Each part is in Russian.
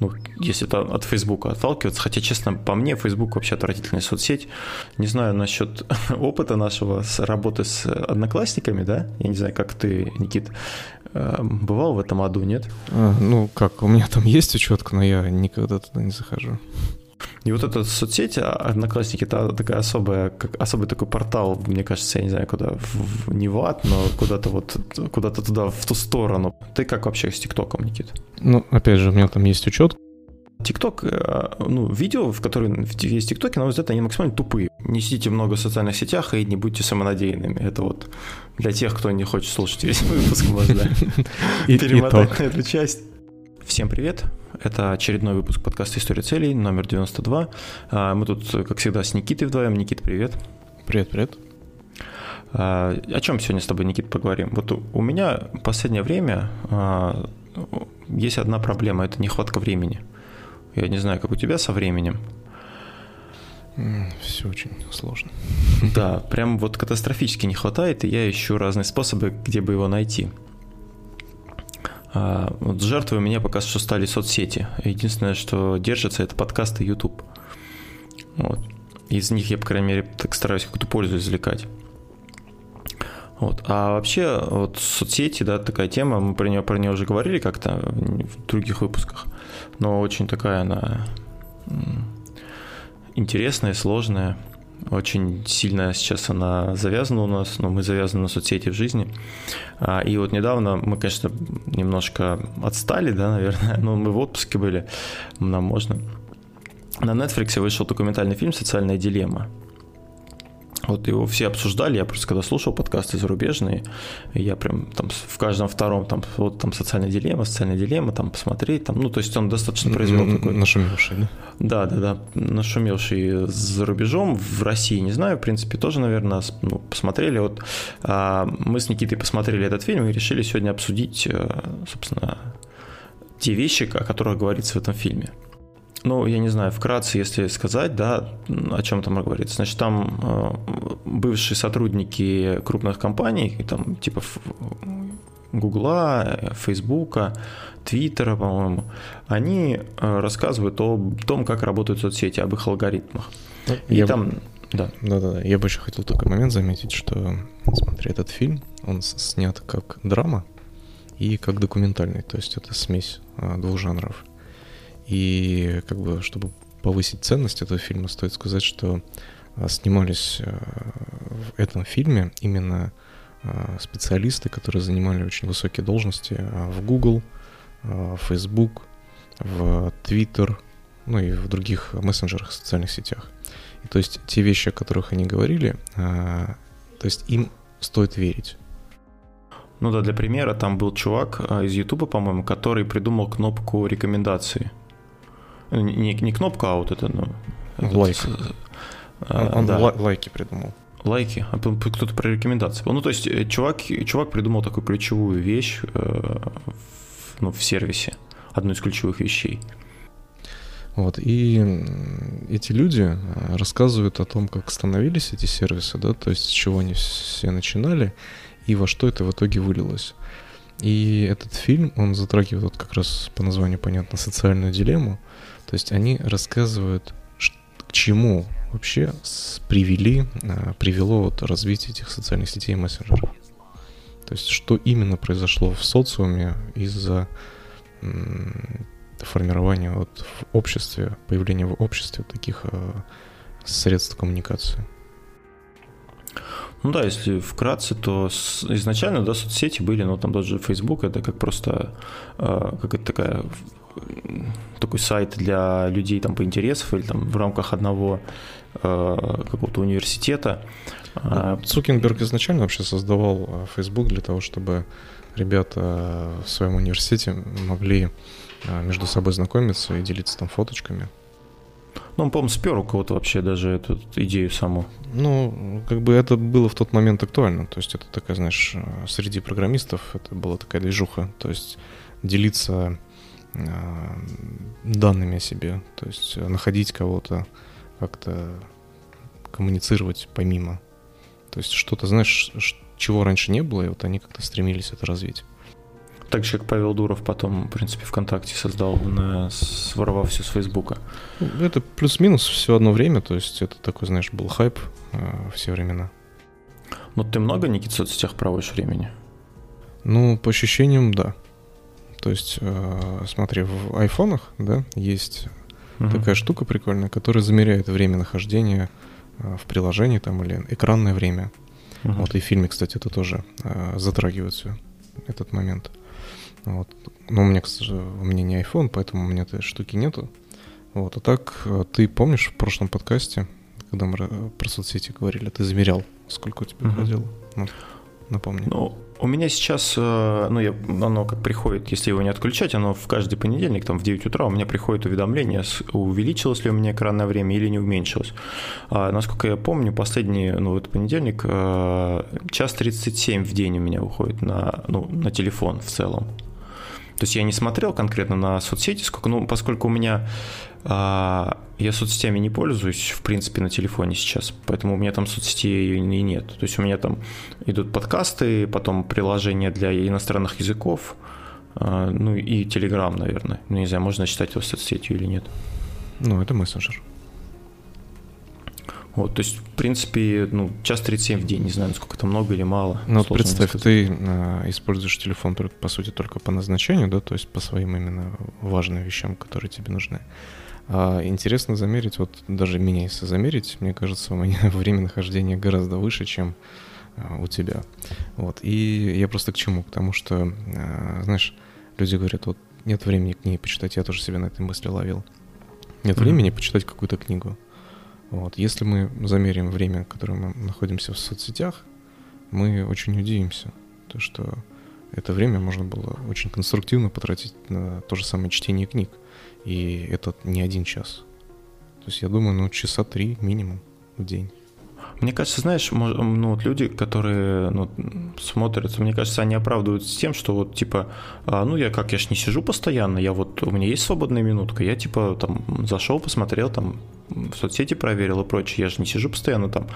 ну, если это от Фейсбука отталкиваться, хотя, честно, по мне, Фейсбук вообще отвратительная соцсеть. Не знаю насчет опыта нашего с работы с одноклассниками, да, я не знаю, как ты, Никит, э, бывал в этом аду, нет? А, ну, как, у меня там есть учетка, но я никогда туда не захожу. И вот эта соцсеть, а, Одноклассники, это такая особая, как особый такой портал, мне кажется, я не знаю, куда, в, не в ад, но куда-то вот, куда-то туда, в ту сторону. Ты как вообще с ТикТоком, Никит? Ну, опять же, у меня там есть учет. ТикТок, э, ну, видео, в которых есть ТикТоки, на мой взгляд, они максимально тупые. Не сидите много в социальных сетях и не будьте самонадеянными. Это вот для тех, кто не хочет слушать весь выпуск, можно перемотать на эту часть. Всем привет! Это очередной выпуск подкаста «История целей», номер 92. А, мы тут, как всегда, с Никитой вдвоем. Никит, привет. Привет, привет. А, о чем сегодня с тобой, Никит, поговорим? Вот у меня в последнее время а, есть одна проблема – это нехватка времени. Я не знаю, как у тебя со временем. Все очень сложно. Да, прям вот катастрофически не хватает, и я ищу разные способы, где бы его найти. А, вот жертвой у меня пока что стали соцсети. Единственное, что держится, это подкасты YouTube. Вот. Из них я, по крайней мере, так стараюсь какую-то пользу извлекать. Вот. А вообще, вот соцсети, да, такая тема, мы про нее, про нее уже говорили как-то в других выпусках, но очень такая она интересная, сложная. Очень сильно сейчас она завязана у нас, но мы завязаны на соцсети в жизни. А, и вот недавно мы, конечно, немножко отстали, да, наверное, но мы в отпуске были, нам можно. На Netflix вышел документальный фильм «Социальная дилемма». Вот его все обсуждали, я просто когда слушал подкасты зарубежные, я прям там в каждом втором там вот там социальная дилемма, социальная дилемма, там посмотреть, там, ну то есть он достаточно произвел такой... Нашумевший, да? Да, да, да, нашумевший за рубежом, в России, не знаю, в принципе, тоже, наверное, ну, посмотрели. Вот а, мы с Никитой посмотрели этот фильм и решили сегодня обсудить, э, собственно, те вещи, о которых говорится в этом фильме ну, я не знаю, вкратце, если сказать, да, о чем там говорится. Значит, там э, бывшие сотрудники крупных компаний, там, типа Гугла, Фейсбука, Твиттера, по-моему, они э, рассказывают о том, как работают соцсети, об их алгоритмах. И я там, бы... да. Да-да-да, я бы еще хотел такой момент заметить, что, смотри, этот фильм, он снят как драма и как документальный, то есть это смесь э, двух жанров. И как бы, чтобы повысить ценность этого фильма, стоит сказать, что а, снимались а, в этом фильме именно а, специалисты, которые занимали очень высокие должности в Google, в Facebook, в Twitter, ну и в других мессенджерах, социальных сетях. И то есть те вещи, о которых они говорили, то есть им стоит верить. Ну да, для примера, там был чувак из Ютуба, по-моему, который придумал кнопку рекомендации. Ну, не, не кнопка, а вот это, ну... Лайк. А, он да. лайки придумал. Лайки? А кто-то про рекомендации. Ну, то есть э, чувак, чувак придумал такую ключевую вещь э, ну, в сервисе. Одну из ключевых вещей. Вот, и эти люди э, рассказывают о том, как становились эти сервисы, да, то есть с чего они все начинали и во что это в итоге вылилось. И этот фильм, он затрагивает вот как раз по названию понятно социальную дилемму, то есть они рассказывают, к чему вообще привели, а, привело вот развитие этих социальных сетей и мессенджеров. То есть что именно произошло в социуме из-за формирования вот в обществе, появления в обществе таких а, средств коммуникации. Ну да, если вкратце, то изначально, да, соцсети были, ну там тот Facebook, это как просто, э, как это такая такой сайт для людей там по интересам или там в рамках одного э, какого-то университета. Ну, Цукенберг изначально вообще создавал э, Facebook для того, чтобы ребята в своем университете могли э, между собой знакомиться и делиться там фоточками. Ну, он, по-моему, спер у кого-то вообще даже эту идею саму. Ну, как бы это было в тот момент актуально. То есть это такая, знаешь, э, среди программистов это была такая движуха. То есть делиться э, данными о себе. То есть находить кого-то, как-то коммуницировать помимо. То есть что-то, знаешь, чего раньше не было, и вот они как-то стремились это развить. Так же, как Павел Дуров потом, в принципе, ВКонтакте создал, на, своровав все с Фейсбука. Это плюс-минус все одно время, то есть это такой, знаешь, был хайп э, все времена. Ну, ты много, Никит, в соцсетях проводишь времени? Ну, по ощущениям, да. То есть, э, смотри, в айфонах, да, есть угу. такая штука прикольная, которая замеряет время нахождения э, в приложении там или экранное время. Угу. Вот и в фильме, кстати, это тоже э, затрагивается этот момент. Вот. Но у меня, кстати, у меня не iPhone, поэтому у меня этой штуки нету. Вот. А так, ты помнишь в прошлом подкасте, когда мы про соцсети говорили, ты замерял, сколько у тебя угу. Ну, напомни. Ну, у меня сейчас, э, ну, я, оно как приходит, если его не отключать, оно в каждый понедельник, там, в 9 утра у меня приходит уведомление, увеличилось ли у меня экранное время или не уменьшилось. А, насколько я помню, последний, ну, вот понедельник, э, час 37 в день у меня выходит на, ну, на телефон в целом. То есть я не смотрел конкретно на соцсети, сколько, ну, поскольку у меня а, я соцсетями не пользуюсь, в принципе, на телефоне сейчас, поэтому у меня там соцсетей и нет. То есть у меня там идут подкасты, потом приложения для иностранных языков, а, ну и Telegram, наверное. Ну, не знаю, можно считать его соцсетью или нет. Ну, это мессенджер. Вот, то есть, в принципе, ну, час 37 в день, не знаю, насколько это много или мало. Ну, вот представь, ты э, используешь телефон, по сути, только по назначению, да, то есть по своим именно важным вещам, которые тебе нужны. А интересно замерить, вот даже меня если замерить, мне кажется, у меня время нахождения гораздо выше, чем а, у тебя. Вот. И я просто к чему? К тому, что, а, знаешь, люди говорят, вот нет времени книги почитать, я тоже себя на этой мысли ловил. Нет mm-hmm. времени почитать какую-то книгу. Вот. Если мы замерим время, которое мы находимся в соцсетях, мы очень удивимся, то что это время можно было очень конструктивно потратить на то же самое чтение книг. И это не один час. То есть я думаю, ну, часа три минимум в день. Мне кажется, знаешь, ну, вот люди, которые ну, смотрят, мне кажется, они оправдываются тем, что вот типа, а, ну я как, я ж не сижу постоянно, я вот, у меня есть свободная минутка, я типа там зашел, посмотрел, там в соцсети проверил и прочее, я же не сижу постоянно там.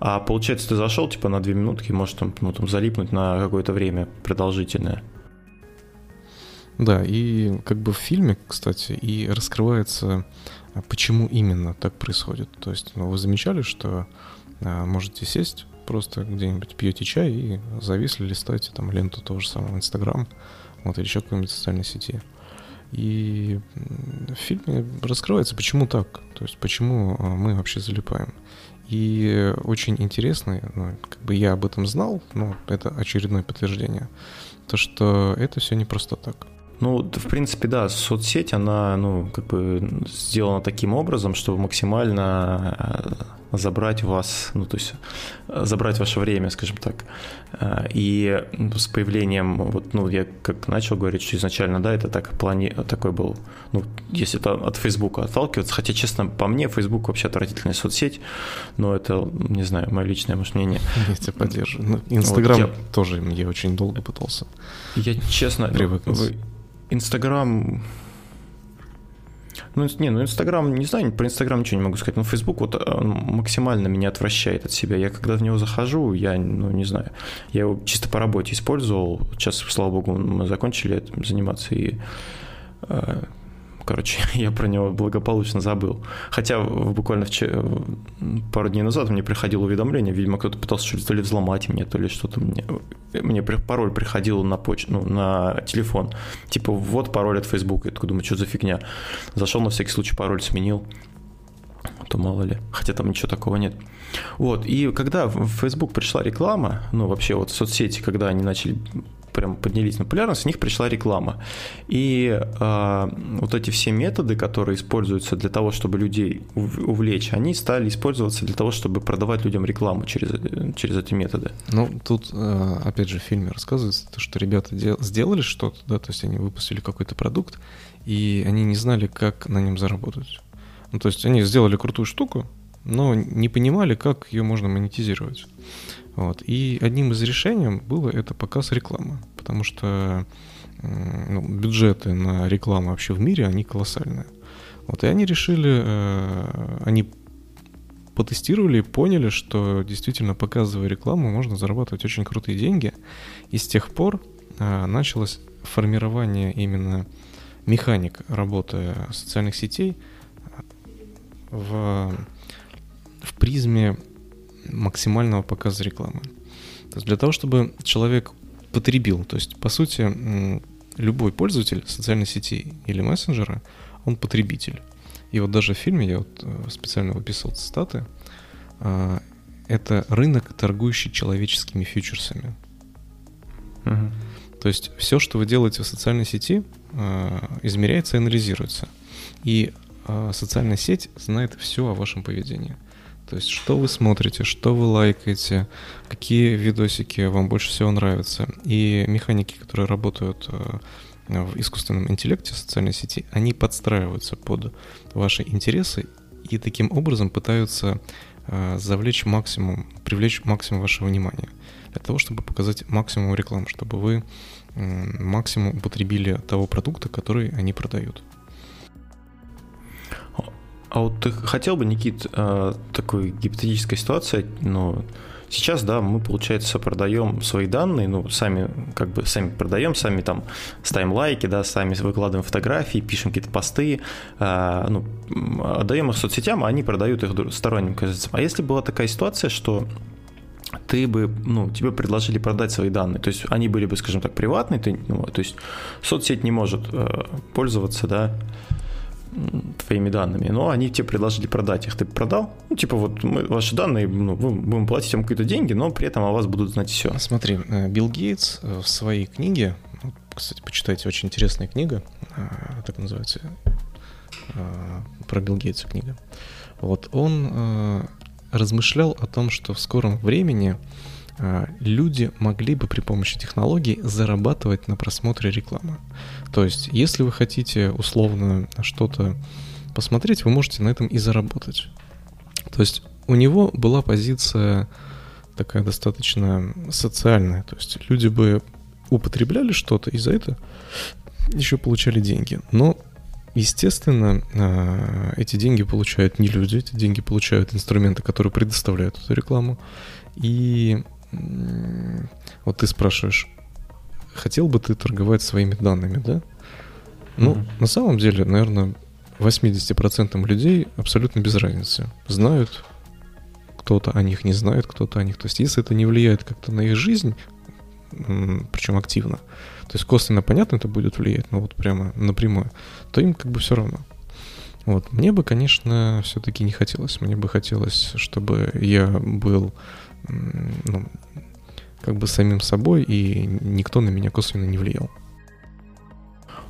А получается, ты зашел типа на две минутки, можешь там, ну, там залипнуть на какое-то время продолжительное. Да, и как бы в фильме, кстати, и раскрывается, а, почему именно так происходит. То есть, ну, вы замечали, что можете сесть, просто где-нибудь пьете чай и зависли, листаете там ленту того же самого Инстаграм, вот, или еще какой-нибудь социальной сети. И в фильме раскрывается, почему так, то есть почему а, мы вообще залипаем. И очень интересно, ну, как бы я об этом знал, но это очередное подтверждение, то что это все не просто так. Ну, в принципе, да, соцсеть, она, ну, как бы сделана таким образом, чтобы максимально э, забрать вас, ну, то есть э, забрать ваше время, скажем так. Э, и с появлением, вот, ну, я как начал говорить, что изначально, да, это так плани... такой был, ну, если это от Фейсбука отталкиваться, хотя, честно, по мне, Фейсбук вообще отвратительная соцсеть, но это, не знаю, мое личное, может, мнение. Я тебя поддерживаю. Ну, Инстаграм вот я... тоже я очень долго пытался. Я, честно, привыкнуть. Инстаграм... Ну, не, ну Инстаграм, не знаю, про Инстаграм ничего не могу сказать, но Фейсбук вот э, максимально меня отвращает от себя. Я когда в него захожу, я, ну, не знаю, я его чисто по работе использовал. Сейчас, слава богу, мы закончили заниматься, и э, короче, я про него благополучно забыл. Хотя буквально вчера, пару дней назад мне приходило уведомление, видимо, кто-то пытался что-то то ли взломать мне, то ли что-то мне. Мне пароль приходил на почту, ну, на телефон. Типа, вот пароль от Facebook. Я такой думаю, что за фигня. Зашел на всякий случай, пароль сменил. То мало ли. Хотя там ничего такого нет. Вот, и когда в Facebook пришла реклама, ну, вообще вот соцсети, когда они начали прям поднялись на популярность, с них пришла реклама. И э, вот эти все методы, которые используются для того, чтобы людей увлечь, они стали использоваться для того, чтобы продавать людям рекламу через, через эти методы. Ну, тут, э, опять же, в фильме рассказывается, что ребята дел- сделали что-то, да, то есть они выпустили какой-то продукт, и они не знали, как на нем заработать. Ну, то есть они сделали крутую штуку, но не понимали, как ее можно монетизировать. Вот. И одним из решений было это показ рекламы, потому что ну, бюджеты на рекламу вообще в мире, они колоссальные. Вот, и они решили, э, они потестировали и поняли, что действительно показывая рекламу, можно зарабатывать очень крутые деньги. И с тех пор а, началось формирование именно механик работы социальных сетей в, в призме максимального показа рекламы. То есть для того, чтобы человек потребил, то есть по сути любой пользователь социальной сети или мессенджера, он потребитель. И вот даже в фильме я вот э, специально выписал цитаты. А, это рынок, торгующий человеческими фьючерсами. Угу. То есть все, что вы делаете в социальной сети, а, измеряется и анализируется. И а, социальная сеть знает все о вашем поведении. То есть, что вы смотрите, что вы лайкаете, какие видосики вам больше всего нравятся. И механики, которые работают в искусственном интеллекте социальной сети, они подстраиваются под ваши интересы и таким образом пытаются э, завлечь максимум, привлечь максимум вашего внимания для того, чтобы показать максимум рекламы, чтобы вы э, максимум употребили того продукта, который они продают. А вот ты хотел бы, Никит, э, такой гипотетической ситуации, ну, Сейчас, да, мы, получается, продаем свои данные, ну, сами, как бы, сами продаем, сами там ставим лайки, да, сами выкладываем фотографии, пишем какие-то посты, э, ну, отдаем их соцсетям, а они продают их сторонним, кажется. А если была такая ситуация, что ты бы, ну, тебе предложили продать свои данные, то есть они были бы, скажем так, приватные, ты, ну, то есть соцсеть не может э, пользоваться, да, твоими данными, но они тебе предложили продать их. Ты продал? Ну, типа, вот мы, ваши данные, ну, будем платить вам какие-то деньги, но при этом о вас будут знать все. Смотри, э, Билл Гейтс э, в своей книге, кстати, почитайте, очень интересная книга, э, так называется, про Билл Гейтса книга. Вот он размышлял о том, что в скором времени люди могли бы при помощи технологий зарабатывать на просмотре рекламы. То есть, если вы хотите условно что-то посмотреть, вы можете на этом и заработать. То есть, у него была позиция такая достаточно социальная. То есть, люди бы употребляли что-то и за это еще получали деньги. Но Естественно, а, эти деньги получают не люди, эти деньги получают инструменты, которые предоставляют эту рекламу. И вот ты спрашиваешь, хотел бы ты торговать своими данными, да? Ну, mm-hmm. на самом деле, наверное, 80% людей абсолютно без разницы. Знают, кто-то о них не знает, кто-то о них. То есть, если это не влияет как-то на их жизнь, причем активно, то есть косвенно понятно это будет влиять, но вот прямо напрямую, то им как бы все равно. Вот. Мне бы, конечно, все-таки не хотелось. Мне бы хотелось, чтобы я был ну, как бы самим собой, и никто на меня косвенно не влиял.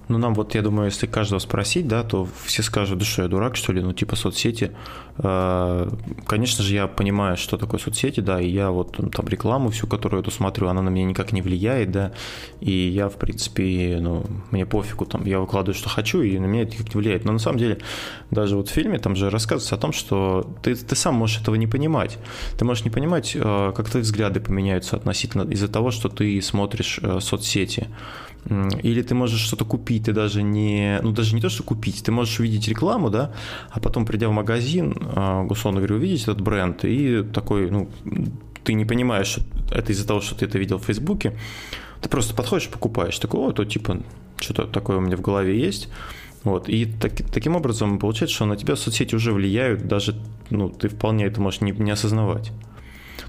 Ну, нам вот, я думаю, если каждого спросить, да, то все скажут, да что, я дурак, что ли, ну, типа соцсети. А, конечно же, я понимаю, что такое соцсети, да, и я вот там рекламу всю, которую я тут смотрю, она на меня никак не влияет, да, и я, в принципе, ну, мне пофигу, там, я выкладываю, что хочу, и на меня это никак не влияет. Но на самом деле, даже вот в фильме там же рассказывается о том, что ты, ты сам можешь этого не понимать. Ты можешь не понимать, а, как твои взгляды поменяются относительно из-за того, что ты смотришь э, соцсети. Или ты можешь что-то купить, ты даже не, ну даже не то, что купить, ты можешь увидеть рекламу, да, а потом придя в магазин, а, условно говоря, увидеть этот бренд и такой, ну, ты не понимаешь, что это из-за того, что ты это видел в Фейсбуке, ты просто подходишь, покупаешь, такой, о, то типа что-то такое у меня в голове есть, вот, и так, таким образом получается, что на тебя соцсети уже влияют, даже, ну, ты вполне это можешь не, не осознавать.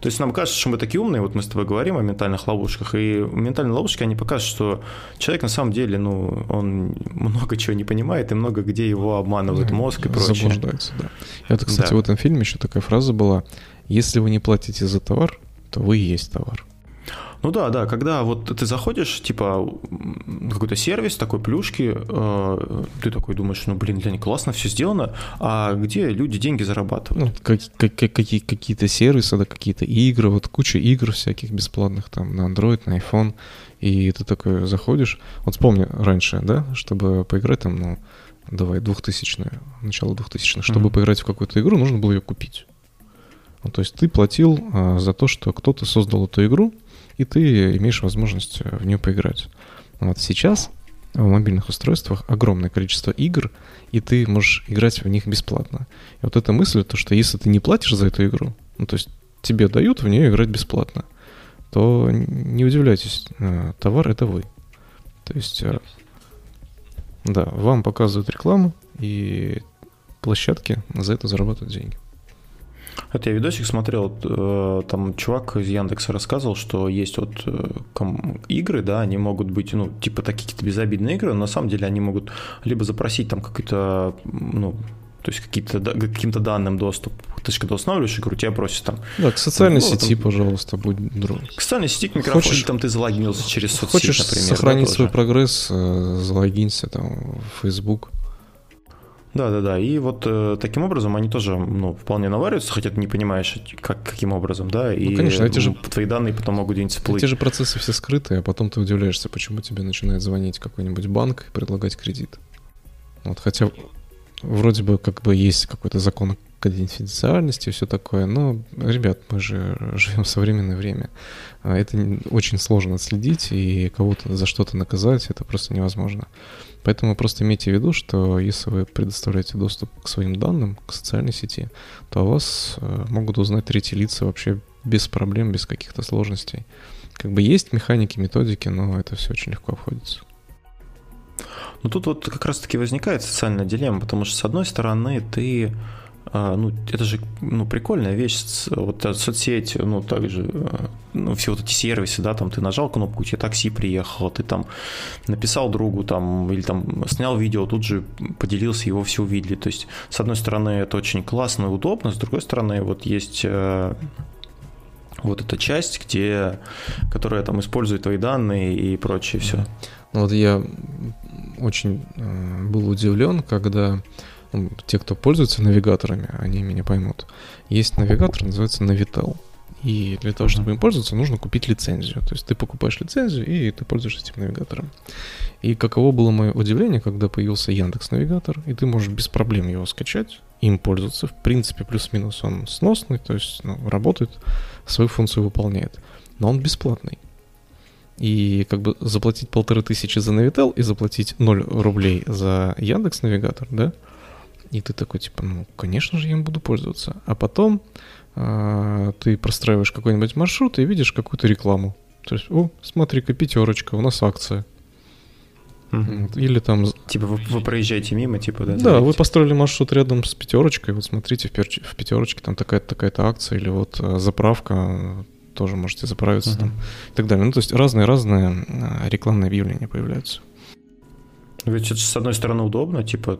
То есть нам кажется, что мы такие умные, вот мы с тобой говорим о ментальных ловушках, и ментальные ловушки, они покажут, что человек на самом деле, ну, он много чего не понимает, и много где его обманывает мозг и прочее. Заблуждается, да. Это, кстати, да. в этом фильме еще такая фраза была, если вы не платите за товар, то вы и есть товар. Ну да, да, когда вот ты заходишь, типа, какой-то сервис, такой плюшки, э, ты такой думаешь, ну, блин, для них классно все сделано, а где люди деньги зарабатывают? Ну, как, как, какие, какие-то сервисы, да, какие-то игры, вот куча игр всяких бесплатных там на Android, на iPhone, и ты такой заходишь, вот вспомни раньше, да, чтобы поиграть там, ну, давай, 2000-е, начало 2000-х, чтобы mm-hmm. поиграть в какую-то игру, нужно было ее купить. Ну, то есть ты платил а, за то, что кто-то создал эту игру, и ты имеешь возможность э, в нее поиграть. Вот сейчас в мобильных устройствах огромное количество игр, и ты можешь играть в них бесплатно. И вот эта мысль, то, что если ты не платишь за эту игру, ну, то есть тебе дают в нее играть бесплатно, то не удивляйтесь, э, товар это вы. То есть, э, да, вам показывают рекламу, и площадки за это зарабатывают деньги. Это я видосик смотрел, э, там чувак из Яндекса рассказывал, что есть вот игры, да, они могут быть, ну, типа такие какие-то безобидные игры, но на самом деле они могут либо запросить там какой-то, ну, то есть какие-то, каким-то данным доступ. Ты же когда устанавливаешь игру, тебя просят там... Да, к социальной ну, сети, там, пожалуйста, будь друг. К социальной сети, к микрофону, хочешь, там ты залогинился через соцсеть, хочешь например. сохранить да, свой прогресс, э, залогинься там в Facebook. Да, да, да. И вот э, таким образом они тоже ну, вполне навариваются, хотя ты не понимаешь, как, каким образом, да. И, ну, конечно, эти же, твои данные потом могут где-нибудь всплыть. Эти же процессы все скрытые, а потом ты удивляешься, почему тебе начинает звонить какой-нибудь банк и предлагать кредит. Вот, хотя вроде бы как бы есть какой-то закон конфиденциальности и все такое, но, ребят, мы же живем в современное время. А это очень сложно отследить, и кого-то за что-то наказать, это просто невозможно. Поэтому просто имейте в виду, что если вы предоставляете доступ к своим данным, к социальной сети, то о вас э, могут узнать третьи лица вообще без проблем, без каких-то сложностей. Как бы есть механики, методики, но это все очень легко обходится. Ну тут вот как раз-таки возникает социальная дилемма, потому что с одной стороны ты ну, это же ну, прикольная вещь, вот соцсети, ну, также, э, ну, все вот эти сервисы, да, там ты нажал кнопку, у тебя такси приехало, ты там написал другу, там, или там снял видео, тут же поделился, его все увидели, то есть, с одной стороны, это очень классно и удобно, с другой стороны, вот есть э, вот эта часть, где, которая там использует твои данные и прочее все. Ну, вот я очень э, был удивлен, когда те, кто пользуется навигаторами, они меня поймут. Есть навигатор, называется Navitel. И для того, чтобы им пользоваться, нужно купить лицензию. То есть ты покупаешь лицензию, и ты пользуешься этим навигатором. И каково было мое удивление, когда появился Яндекс Навигатор, и ты можешь без проблем его скачать, им пользоваться. В принципе, плюс-минус он сносный, то есть ну, работает, свою функцию выполняет. Но он бесплатный. И как бы заплатить полторы тысячи за Navitel и заплатить 0 рублей за Яндекс Навигатор, да, и ты такой, типа, ну, конечно же, я им буду пользоваться. А потом э, ты простраиваешь какой-нибудь маршрут и видишь какую-то рекламу. То есть, о, смотри-ка, пятерочка, у нас акция. Угу. Или там... Типа вы, вы проезжаете мимо, типа, да? Да, вы построили маршрут рядом с пятерочкой, вот смотрите, в, пер... в пятерочке там такая-то такая-то акция, или вот а, заправка, тоже можете заправиться угу. там, и так далее. Ну, то есть разные-разные рекламные объявления появляются. Ведь это, с одной стороны, удобно, типа,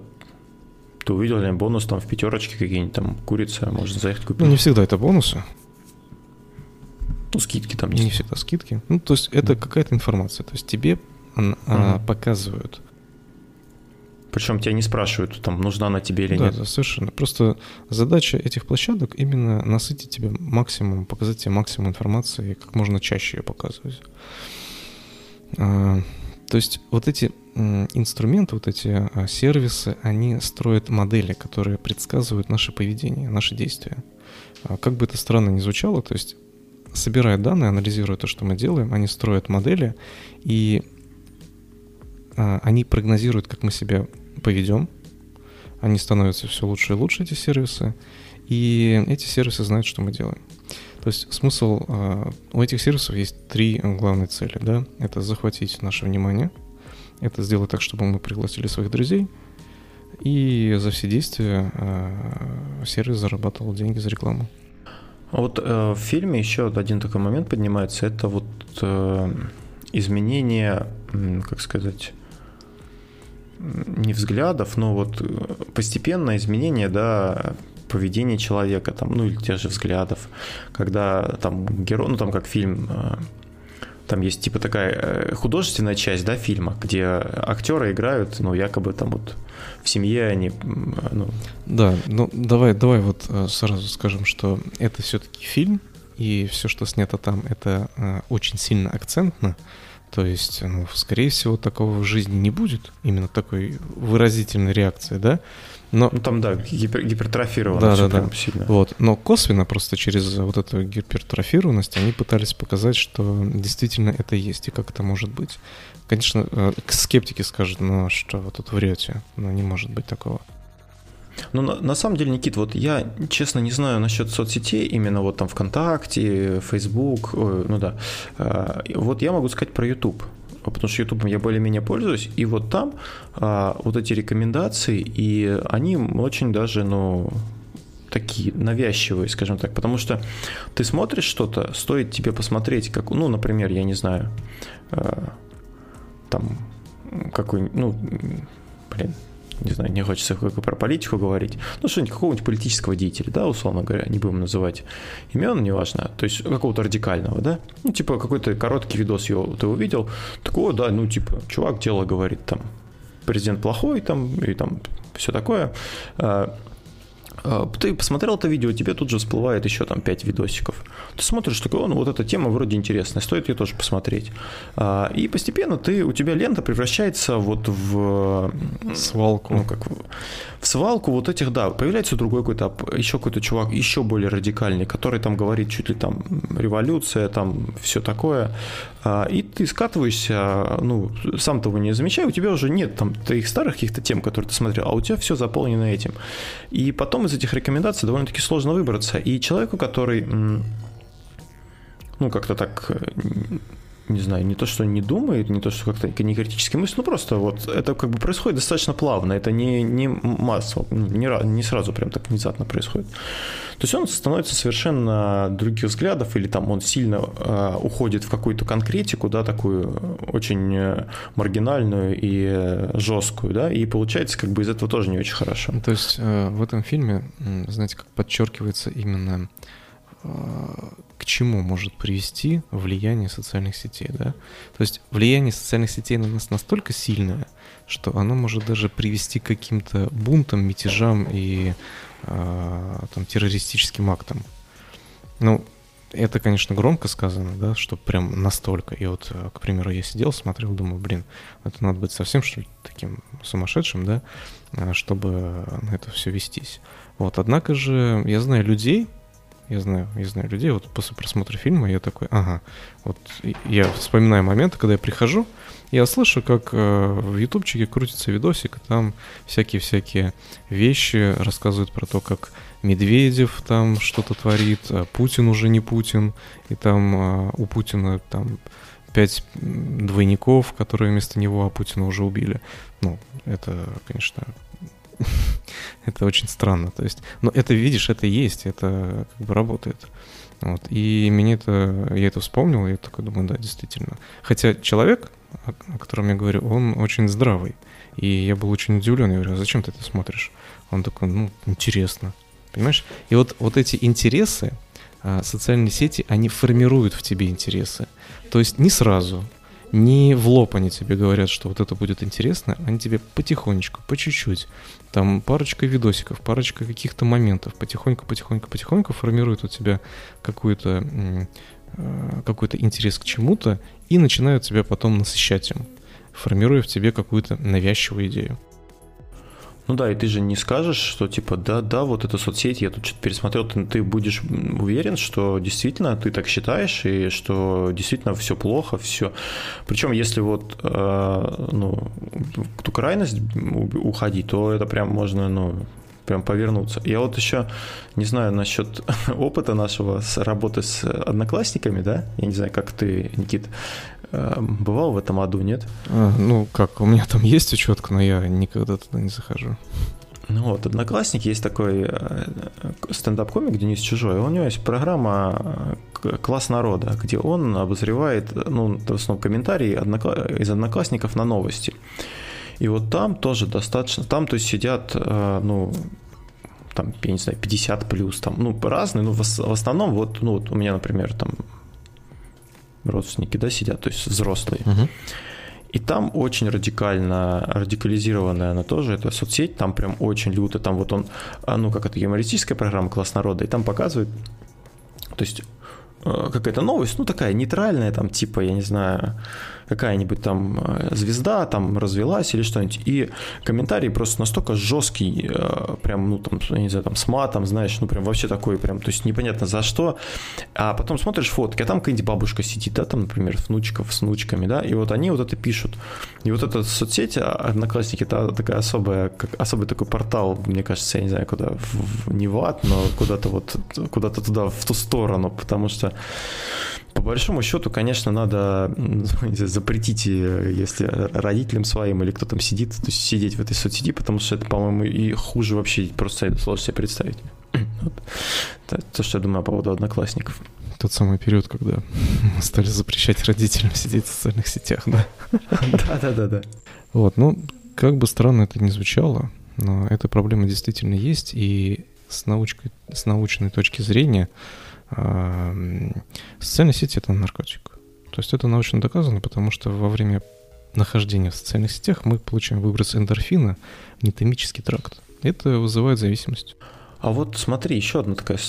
ты увидел ли бонус там в пятерочке какие-нибудь там курица, можно заехать купить. Ну, не всегда это бонусы. Ну, скидки там есть. Не всегда скидки. Ну, то есть это какая-то информация. То есть тебе она, mm показывают. Причем тебя не спрашивают, там, нужна она тебе или да, нет. Да, совершенно. Просто задача этих площадок именно насытить тебе максимум, показать тебе максимум информации и как можно чаще ее показывать. А, то есть вот эти инструменты, вот эти а, сервисы, они строят модели, которые предсказывают наше поведение, наши действия. А, как бы это странно ни звучало, то есть собирая данные, анализируя то, что мы делаем, они строят модели, и а, они прогнозируют, как мы себя поведем, они становятся все лучше и лучше, эти сервисы, и эти сервисы знают, что мы делаем. То есть смысл у этих сервисов есть три главные цели, да, это захватить наше внимание – это сделать так, чтобы мы пригласили своих друзей, и за все действия э, сервис зарабатывал деньги за рекламу. А вот э, в фильме еще один такой момент поднимается, это вот э, изменение, как сказать, не взглядов, но вот э, постепенное изменение, да, поведения человека, там, ну или тех же взглядов, когда там герой, ну там как фильм э, там есть типа такая э, художественная часть, да, фильма, где актеры играют, ну, якобы там вот в семье они, ну... Да, ну, давай, давай вот э, сразу скажем, что это все-таки фильм, и все, что снято там, это э, очень сильно акцентно, то есть, ну, скорее всего, такого в жизни не будет, именно такой выразительной реакции, да, но... Ну, там, да, гипер, гипертрофировано да, да, да. сильно. Вот. Но косвенно просто через вот эту гипертрофированность они пытались показать, что действительно это есть и как это может быть. Конечно, э, скептики скажут, ну что вы тут врете, но не может быть такого. Ну, на, на самом деле, Никит, вот я, честно, не знаю насчет соцсетей, именно вот там ВКонтакте, Facebook, ну да. А, вот я могу сказать про YouTube потому что YouTube я более-менее пользуюсь, и вот там а, вот эти рекомендации, и они очень даже, ну, такие навязчивые, скажем так, потому что ты смотришь что-то, стоит тебе посмотреть, как, ну, например, я не знаю, э, там какой, ну, блин, не знаю, не хочется про политику говорить, ну, что-нибудь, какого-нибудь политического деятеля, да, условно говоря, не будем называть имен, неважно, то есть какого-то радикального, да, ну, типа какой-то короткий видос его ты увидел, такого, да, ну, типа, чувак дело говорит, там, президент плохой, там, и там все такое, а, ты посмотрел это видео, тебе тут же всплывает еще там 5 видосиков. Ты смотришь, такой, ну вот эта тема вроде интересная, стоит ее тоже посмотреть. А, и постепенно ты, у тебя лента превращается вот в... Свалку. Ну, как в свалку вот этих, да, появляется другой какой-то, еще какой-то чувак, еще более радикальный, который там говорит чуть ли там революция, там все такое. А, и ты скатываешься, ну, сам того не замечая, у тебя уже нет там твоих старых каких-то тем, которые ты смотрел, а у тебя все заполнено этим. И потом из этих рекомендаций довольно-таки сложно выбраться. И человеку, который, ну, как-то так не знаю, не то, что не думает, не то, что как-то не критически мыслит, ну просто вот это как бы происходит достаточно плавно, это не, не массово, ну, не, не сразу прям так внезапно происходит. То есть он становится совершенно других взглядов, или там он сильно э, уходит в какую-то конкретику, да, такую очень э, маргинальную и э, жесткую, да, и получается как бы из этого тоже не очень хорошо. То есть э, в этом фильме, знаете, как подчеркивается именно к чему может привести влияние социальных сетей, да? То есть влияние социальных сетей на нас настолько сильное, что оно может даже привести к каким-то бунтам, мятежам и э, там, террористическим актам. Ну, это, конечно, громко сказано, да, что прям настолько. И вот, к примеру, я сидел, смотрел, думаю, блин, это надо быть совсем, что ли, таким сумасшедшим, да, чтобы на это все вестись. Вот, однако же я знаю людей, я знаю, я знаю людей, вот после просмотра фильма я такой, ага, вот я вспоминаю моменты, когда я прихожу, я слышу, как э, в ютубчике крутится видосик, там всякие-всякие вещи рассказывают про то, как Медведев там что-то творит, а Путин уже не Путин, и там э, у Путина там пять двойников, которые вместо него, а Путина уже убили. Ну, это, конечно, это очень странно. То есть, но это, видишь, это есть, это как бы работает. Вот. И мне это, я это вспомнил, я такой думаю, да, действительно. Хотя человек, о котором я говорю, он очень здравый. И я был очень удивлен, я говорю, а зачем ты это смотришь? Он такой, ну, интересно. Понимаешь? И вот, вот эти интересы, а, социальные сети, они формируют в тебе интересы. То есть не сразу, не в лоб они тебе говорят, что вот это будет интересно, они тебе потихонечку, по чуть-чуть, там парочка видосиков, парочка каких-то моментов, потихоньку, потихоньку, потихоньку формируют у тебя какую-то э, какой-то интерес к чему-то и начинают тебя потом насыщать им, формируя в тебе какую-то навязчивую идею. Ну да, и ты же не скажешь, что типа, да, да, вот эта соцсеть, я тут что-то пересмотрел, ты, ты будешь уверен, что действительно ты так считаешь, и что действительно все плохо, все. Причем, если вот, э, ну, ту крайность уходить, то это прям можно, ну, прям повернуться. Я вот еще не знаю насчет опыта нашего с работы с одноклассниками, да? Я не знаю, как ты, Никит, бывал в этом аду, нет? А, ну, как, у меня там есть учетка, но я никогда туда не захожу. Ну вот, Одноклассники есть такой э, стендап-комик Денис Чужой, у него есть программа э, «Класс народа», где он обозревает, ну, в основном комментарии из Одноклассников на новости. И вот там тоже достаточно, там то есть сидят, э, ну, там, я не знаю, 50 плюс, там, ну, разные, но в, в основном вот, ну, вот у меня, например, там родственники, да, сидят, то есть взрослые. Угу. И там очень радикально, радикализированная она тоже, это соцсеть, там прям очень люто, там вот он, а, ну, как это юмористическая программа «Класс народа», и там показывают, то есть э, какая-то новость, ну такая нейтральная, там типа, я не знаю, какая-нибудь там э, звезда там развелась или что-нибудь, и комментарий просто настолько жесткий, э, прям, ну там, не знаю, там с матом, знаешь, ну прям вообще такой прям, то есть непонятно за что, а потом смотришь фотки, а там какая-нибудь бабушка сидит, да, там, например, внучков с внучками, да, и вот они вот это пишут, и вот эта соцсеть, а, Одноклассники, это такая особая, как, особый такой портал, мне кажется, я не знаю, куда, в, в, не в ад, но куда-то вот, куда-то туда, в ту сторону, потому что по большому счету, конечно, надо запретить, э, если родителям своим или кто там сидит, то есть сидеть в этой соцсети, потому что это, по-моему, и хуже вообще просто сложно себе представить. Вот. То, что я думаю по поводу одноклассников. Тот самый период, когда мы стали запрещать родителям сидеть в социальных сетях, да? Да-да-да. Вот, ну, как бы странно это ни звучало, но эта проблема действительно есть, и с, научкой, с научной точки зрения социальные сети — это наркотик. То есть это научно доказано, потому что во время нахождения в социальных сетях мы получаем выброс эндорфина в нетомический тракт. Это вызывает зависимость. А вот смотри, еще одна такая,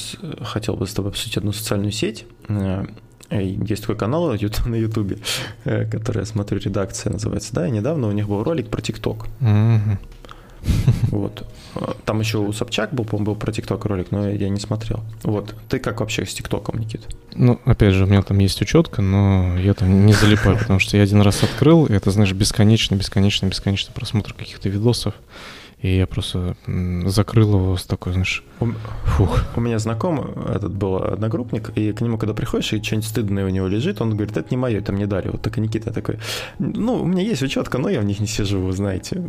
хотел бы с тобой обсудить одну социальную сеть. Э, есть такой канал на Ютубе, э, который я смотрю, редакция называется, да, и недавно у них был ролик про ТикТок. Вот. Там еще у Собчак был, по-моему, был про ТикТок ролик, но я не смотрел. Вот. Ты как вообще с ТикТоком, Никит? Ну, опять же, у меня там есть учетка, но я там не залипаю, потому что я один раз открыл, и это, знаешь, бесконечно, бесконечно, бесконечно просмотр каких-то видосов. И я просто закрыл его с такой, знаешь, фух. У меня знакомый, этот был одногруппник, и к нему, когда приходишь, и что-нибудь стыдное у него лежит, он говорит, это не мое, это мне дали. Вот так и Никита такой, ну, у меня есть учетка, но я в них не сижу, вы знаете.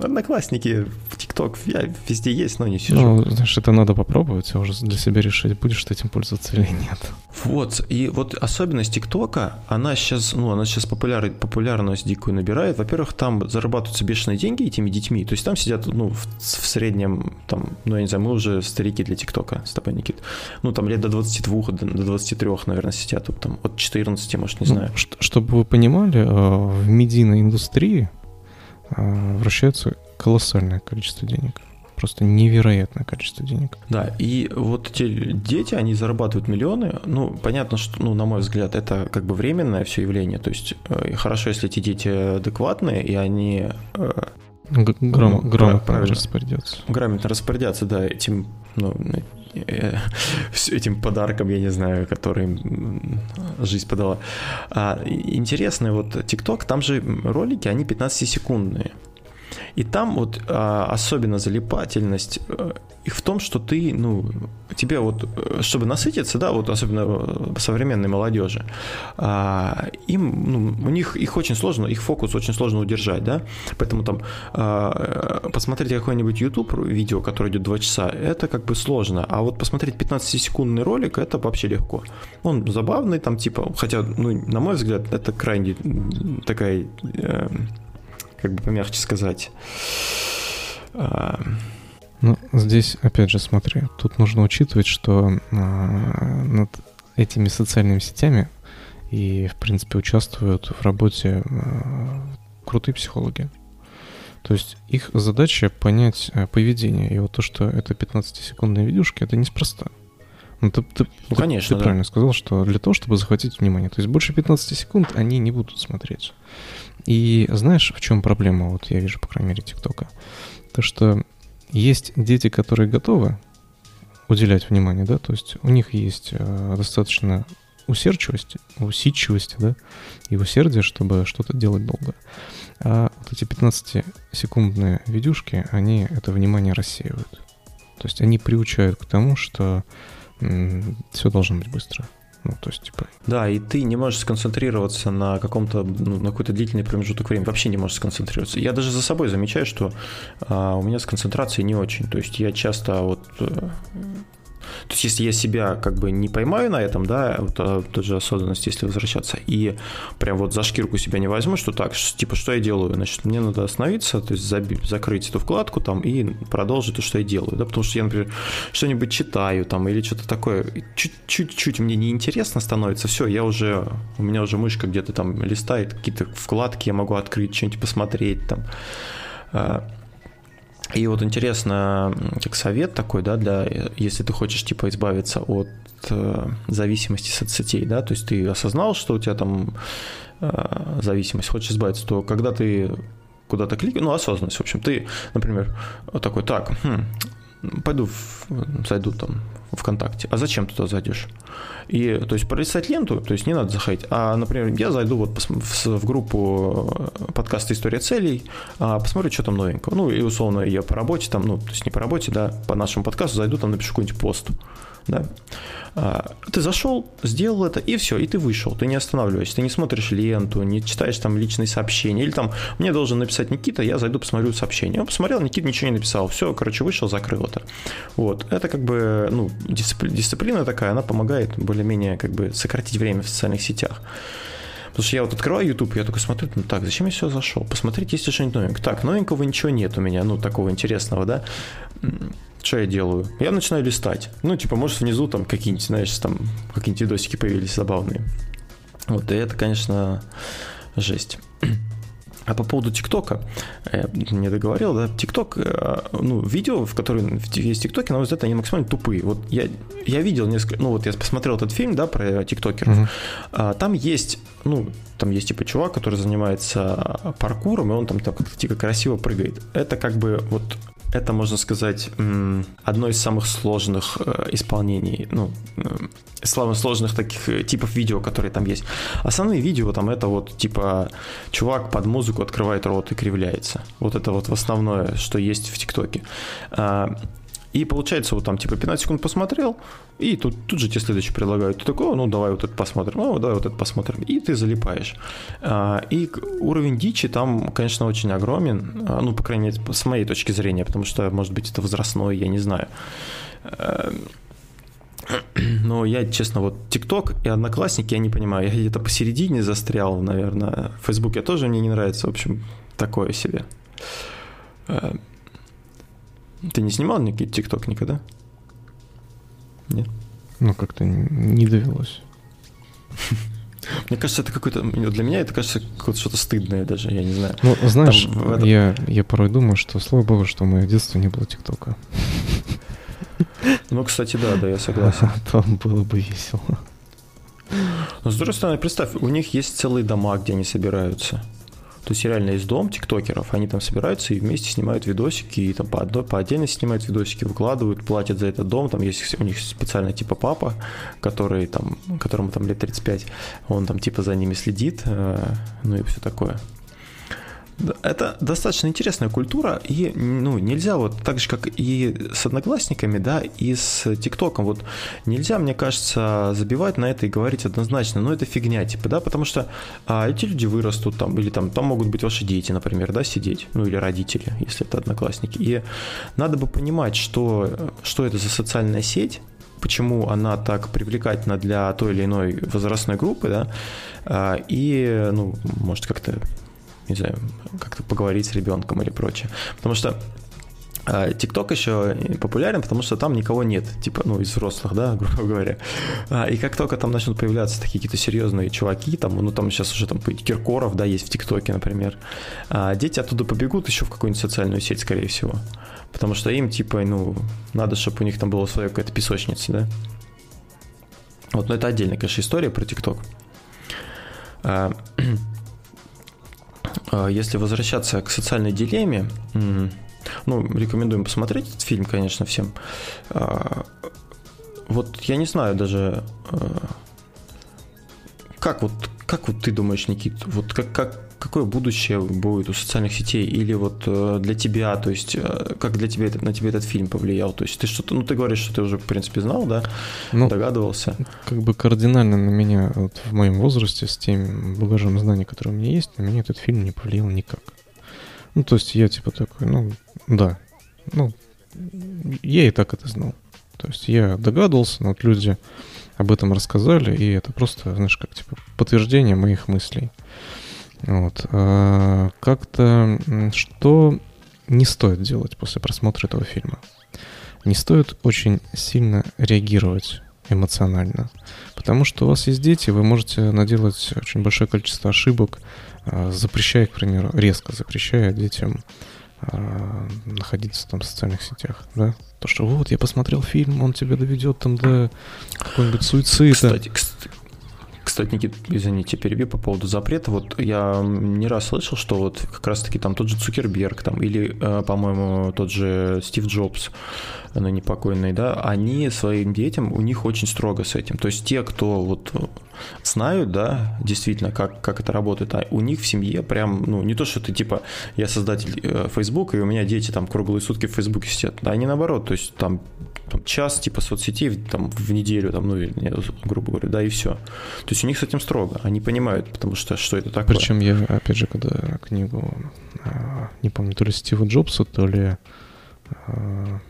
Одноклассники, в ТикТок, я везде есть, но не сижу. Ну, знаешь, это надо попробовать, уже для себя решить, будешь ты этим пользоваться или нет. Вот, и вот особенность ТикТока, она сейчас, ну, она сейчас популяр, популярность дикую набирает. Во-первых, там зарабатываются бешеные деньги этими детьми, то есть там сидят, ну, в, в среднем, там, ну, я не знаю, мы уже старики для ТикТока с тобой, Никит. Ну, там лет до 22, до, до 23, наверное, сидят, там, от 14, может, не ну, знаю. Ну, чтобы вы понимали, э, в медийной индустрии вращается колоссальное количество денег. Просто невероятное количество денег. Да, и вот эти дети, они зарабатывают миллионы. Ну, понятно, что, ну, на мой взгляд, это как бы временное все явление. То есть э, хорошо, если эти дети адекватные, и они э, Гром, ну, грамотно распорядятся. Грамотно распорядятся, да, этим, ну, этим подарком, я не знаю, который жизнь подала. А, интересный вот TikTok, там же ролики, они 15-секундные. И там вот а, особенно залипательность э, их в том, что ты, ну, тебе вот, э, чтобы насытиться, да, вот особенно э, современной молодежи, а, им, ну, у них их очень сложно, их фокус очень сложно удержать, да, поэтому там а, посмотреть какой-нибудь YouTube видео, которое идет 2 часа, это как бы сложно, а вот посмотреть 15-секундный ролик, это вообще легко. Он забавный, там типа, хотя, ну, на мой взгляд, это крайне такая э, как бы помягче сказать. А, ну, здесь, опять же, смотри, тут нужно учитывать, что а, над этими социальными сетями и, в принципе, участвуют в работе а, крутые психологи. То есть их задача понять поведение. И вот то, что это 15-секундные видюшки, это неспроста. Ну, ты, ты, ну, конечно, ты, ты да. правильно сказал, что для того, чтобы захватить внимание. То есть больше 15 секунд они не будут смотреть. И знаешь, в чем проблема, вот я вижу, по крайней мере, ТикТока? То, что есть дети, которые готовы уделять внимание, да, то есть у них есть э, достаточно усердчивости, усидчивости, да, и усердия, чтобы что-то делать долго. А вот эти 15-секундные видюшки, они это внимание рассеивают. То есть они приучают к тому, что м- все должно быть быстро. Ну, то есть, типа... Да, и ты не можешь сконцентрироваться на каком-то, ну, на какой-то длительный промежуток времени. Вообще не можешь сконцентрироваться. Я даже за собой замечаю, что а, у меня с концентрацией не очень. То есть я часто вот э, то есть, если я себя как бы не поймаю на этом, да, вот а, тот же осознанность, если возвращаться, и прям вот за шкирку себя не возьму, что так, типа, что я делаю? Значит, мне надо остановиться, то есть заби- закрыть эту вкладку там и продолжить то, что я делаю, да, потому что я, например, что-нибудь читаю там или что-то такое, чуть-чуть мне неинтересно становится, все, я уже, у меня уже мышка где-то там листает, какие-то вкладки я могу открыть, что-нибудь посмотреть там. И вот интересно, как совет такой, да, для, если ты хочешь, типа, избавиться от э, зависимости соцсетей, да, то есть ты осознал, что у тебя там э, зависимость, хочешь избавиться, то когда ты куда-то кликаешь, ну, осознанность, в общем, ты, например, такой, так, хм, пойду, зайду там ВКонтакте. А зачем туда зайдешь? И, то есть, пролистать ленту, то есть, не надо заходить. А, например, я зайду вот в, группу э, подкаста «История целей», а, посмотрю, что там новенького. Ну, и, условно, я по работе там, ну, то есть, не по работе, да, по нашему подкасту зайду, там напишу какой-нибудь пост да. А, ты зашел, сделал это, и все, и ты вышел, ты не останавливаешься, ты не смотришь ленту, не читаешь там личные сообщения, или там мне должен написать Никита, я зайду, посмотрю сообщение. Он посмотрел, Никита ничего не написал, все, короче, вышел, закрыл это. Вот, это как бы, ну, дисциплина такая, она помогает более-менее как бы сократить время в социальных сетях. Потому что я вот открываю YouTube, я только смотрю, ну так, зачем я сюда зашел? Посмотреть, есть ли что-нибудь новенькое. Так, новенького ничего нет у меня, ну, такого интересного, да что я делаю? Я начинаю листать. Ну, типа, может, внизу там какие-нибудь, знаешь, там какие-нибудь видосики появились забавные. Вот, и это, конечно, жесть. А по поводу ТикТока, я не договорил, да, ТикТок, э, ну, видео, в которые есть ТикТоки, на мой взгляд, они максимально тупые. Вот я, я видел несколько, ну, вот я посмотрел этот фильм, да, про тиктокеров, uh-huh. там есть, ну, там есть типа чувак, который занимается паркуром, и он там так типа красиво прыгает. Это как бы вот это, можно сказать, одно из самых сложных э, исполнений, ну, самых сложных таких э, типов видео, которые там есть. Основные видео там это вот типа чувак под музыку открывает рот и кривляется. Вот это вот основное, что есть в ТикТоке. А, и получается, вот там типа 15 секунд посмотрел, и тут, тут же тебе следующий предлагают. Ты такой, ну давай вот это посмотрим, ну давай вот это посмотрим. И ты залипаешь. А, и уровень дичи там, конечно, очень огромен. А, ну, по крайней мере, с моей точки зрения, потому что, может быть, это возрастной, я не знаю. Эм, но я, честно, вот ТикТок и Одноклассники, я не понимаю. Я где-то посередине застрял, наверное. Фейсбук я тоже мне не нравится. В общем, такое себе. Ты не снимал никакие ТикТок никогда? Нет? Ну, как-то не довелось. Мне кажется, это какой-то... Для меня это кажется какое-то что-то стыдное даже, я не знаю. Ну, знаешь, этом... я, я порой думаю, что, слава богу, что в мое детство не было ТикТока. Ну, кстати, да, да, я согласен. Там было бы весело. Но, с другой стороны, представь, у них есть целые дома, где они собираются. То есть реально есть дом тиктокеров, они там собираются и вместе снимают видосики, и там по, одной, по отдельности снимают видосики, выкладывают, платят за этот дом, там есть у них специально типа папа, который там, которому там лет 35, он там типа за ними следит, э, ну и все такое. Это достаточно интересная культура, и ну, нельзя вот так же, как и с одноклассниками, да, и с ТикТоком, вот нельзя, мне кажется, забивать на это и говорить однозначно, но это фигня, типа, да, потому что а, эти люди вырастут там, или там, там могут быть ваши дети, например, да, сидеть, ну или родители, если это одноклассники, и надо бы понимать, что, что это за социальная сеть, почему она так привлекательна для той или иной возрастной группы, да, а, и, ну, может, как-то не знаю, как-то поговорить с ребенком или прочее. Потому что а, ТикТок еще популярен, потому что там никого нет, типа, ну, из взрослых, да, грубо говоря. А, и как только там начнут появляться такие какие-то серьезные чуваки, там, ну, там сейчас уже там Киркоров, да, есть в ТикТоке, например, а, дети оттуда побегут еще в какую-нибудь социальную сеть, скорее всего. Потому что им, типа, ну, надо, чтобы у них там была своя какая-то песочница, да. Вот, но это отдельная, конечно, история про ТикТок. А, если возвращаться к социальной дилемме, ну, рекомендуем посмотреть этот фильм, конечно, всем. А, вот я не знаю даже, а, как вот, как вот ты думаешь, Никит, вот как, как, какое будущее будет у социальных сетей или вот э, для тебя, то есть э, как для тебя на тебя этот фильм повлиял, то есть ты что-то, ну ты говоришь, что ты уже в принципе знал, да, ну, догадывался. Как бы кардинально на меня вот в моем возрасте с тем багажом знаний, который у меня есть, на меня этот фильм не повлиял никак. Ну то есть я типа такой, ну да, ну я и так это знал. То есть я догадывался, но вот люди об этом рассказали, и это просто, знаешь, как типа подтверждение моих мыслей. Вот. А как-то что не стоит делать после просмотра этого фильма? Не стоит очень сильно реагировать эмоционально. Потому что у вас есть дети, вы можете наделать очень большое количество ошибок, а, запрещая, к примеру, резко запрещая детям а, находиться там в социальных сетях, да? То, что вот, я посмотрел фильм, он тебя доведет там до какого-нибудь суицида. Кстати, кстати, Никит, извините, перебью по поводу запрета. Вот я не раз слышал, что вот как раз-таки там тот же Цукерберг там, или, э, по-моему, тот же Стив Джобс, ныне покойный, да, они своим детям, у них очень строго с этим. То есть те, кто вот знают, да, действительно, как, как это работает, а у них в семье прям, ну, не то, что ты типа, я создатель э, Facebook, и у меня дети там круглые сутки в Фейсбуке сидят, а они наоборот, то есть там, там час типа соцсетей там в неделю, там, ну, грубо говоря, да, и все. То есть у них с этим строго, они понимают, потому что что это такое. Причем я, опять же, когда книгу, а, не помню, то ли Стива Джобса, то ли а,